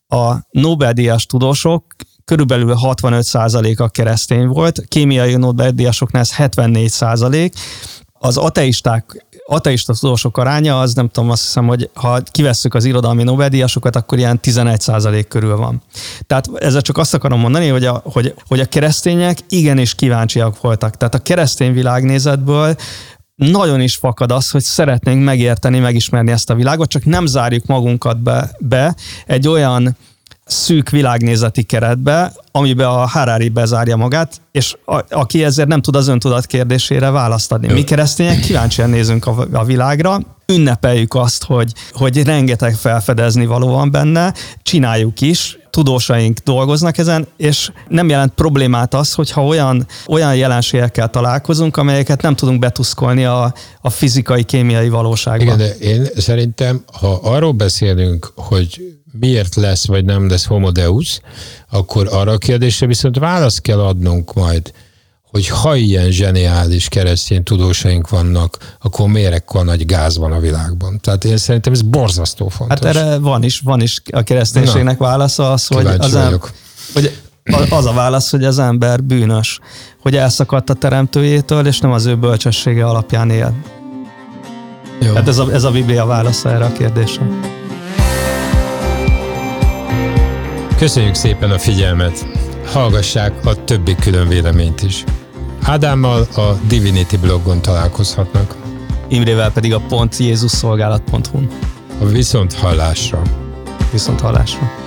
a Nobel-díjas tudósok körülbelül 65%-a keresztény volt, kémiai Nobel-díjasoknál ez 74%, az ateisták ateista tudósok aránya, az nem tudom, azt hiszem, hogy ha kivesszük az irodalmi Nobel-díjasokat, akkor ilyen 11% körül van. Tehát ezzel csak azt akarom mondani, hogy a, hogy, hogy a keresztények igenis kíváncsiak voltak. Tehát a keresztény világnézetből nagyon is fakad az, hogy szeretnénk megérteni, megismerni ezt a világot, csak nem zárjuk magunkat be, be egy olyan szűk világnézeti keretbe, amiben a Harari bezárja magát, és a, aki ezért nem tud az öntudat kérdésére választ adni. Mi keresztények kíváncsian nézünk a, a világra, ünnepeljük azt, hogy, hogy rengeteg felfedezni való van benne, csináljuk is, tudósaink dolgoznak ezen, és nem jelent problémát az, hogyha olyan, olyan jelenségekkel találkozunk, amelyeket nem tudunk betuszkolni a, a fizikai, kémiai valóságban. Igen, de én szerintem, ha arról beszélünk, hogy miért lesz vagy nem lesz homo deus, akkor arra a kérdésre viszont választ kell adnunk majd, hogy ha ilyen zseniális keresztény tudósaink vannak, akkor miért ekkor nagy gáz van a világban? Tehát én szerintem ez borzasztó fontos. Hát erre van is, van is a kereszténységnek Na, válasza az, hogy az, em, hogy az a válasz, hogy az ember bűnös, hogy elszakadt a teremtőjétől, és nem az ő bölcsessége alapján él. Jó. Hát ez a, ez a Biblia válasza erre a kérdésre. Köszönjük szépen a figyelmet! Hallgassák a többi külön véleményt is. Ádámmal a Divinity blogon találkozhatnak. Imrével pedig a pontjézusszolgálat.hu. A viszont hallásra. Viszont hallásra.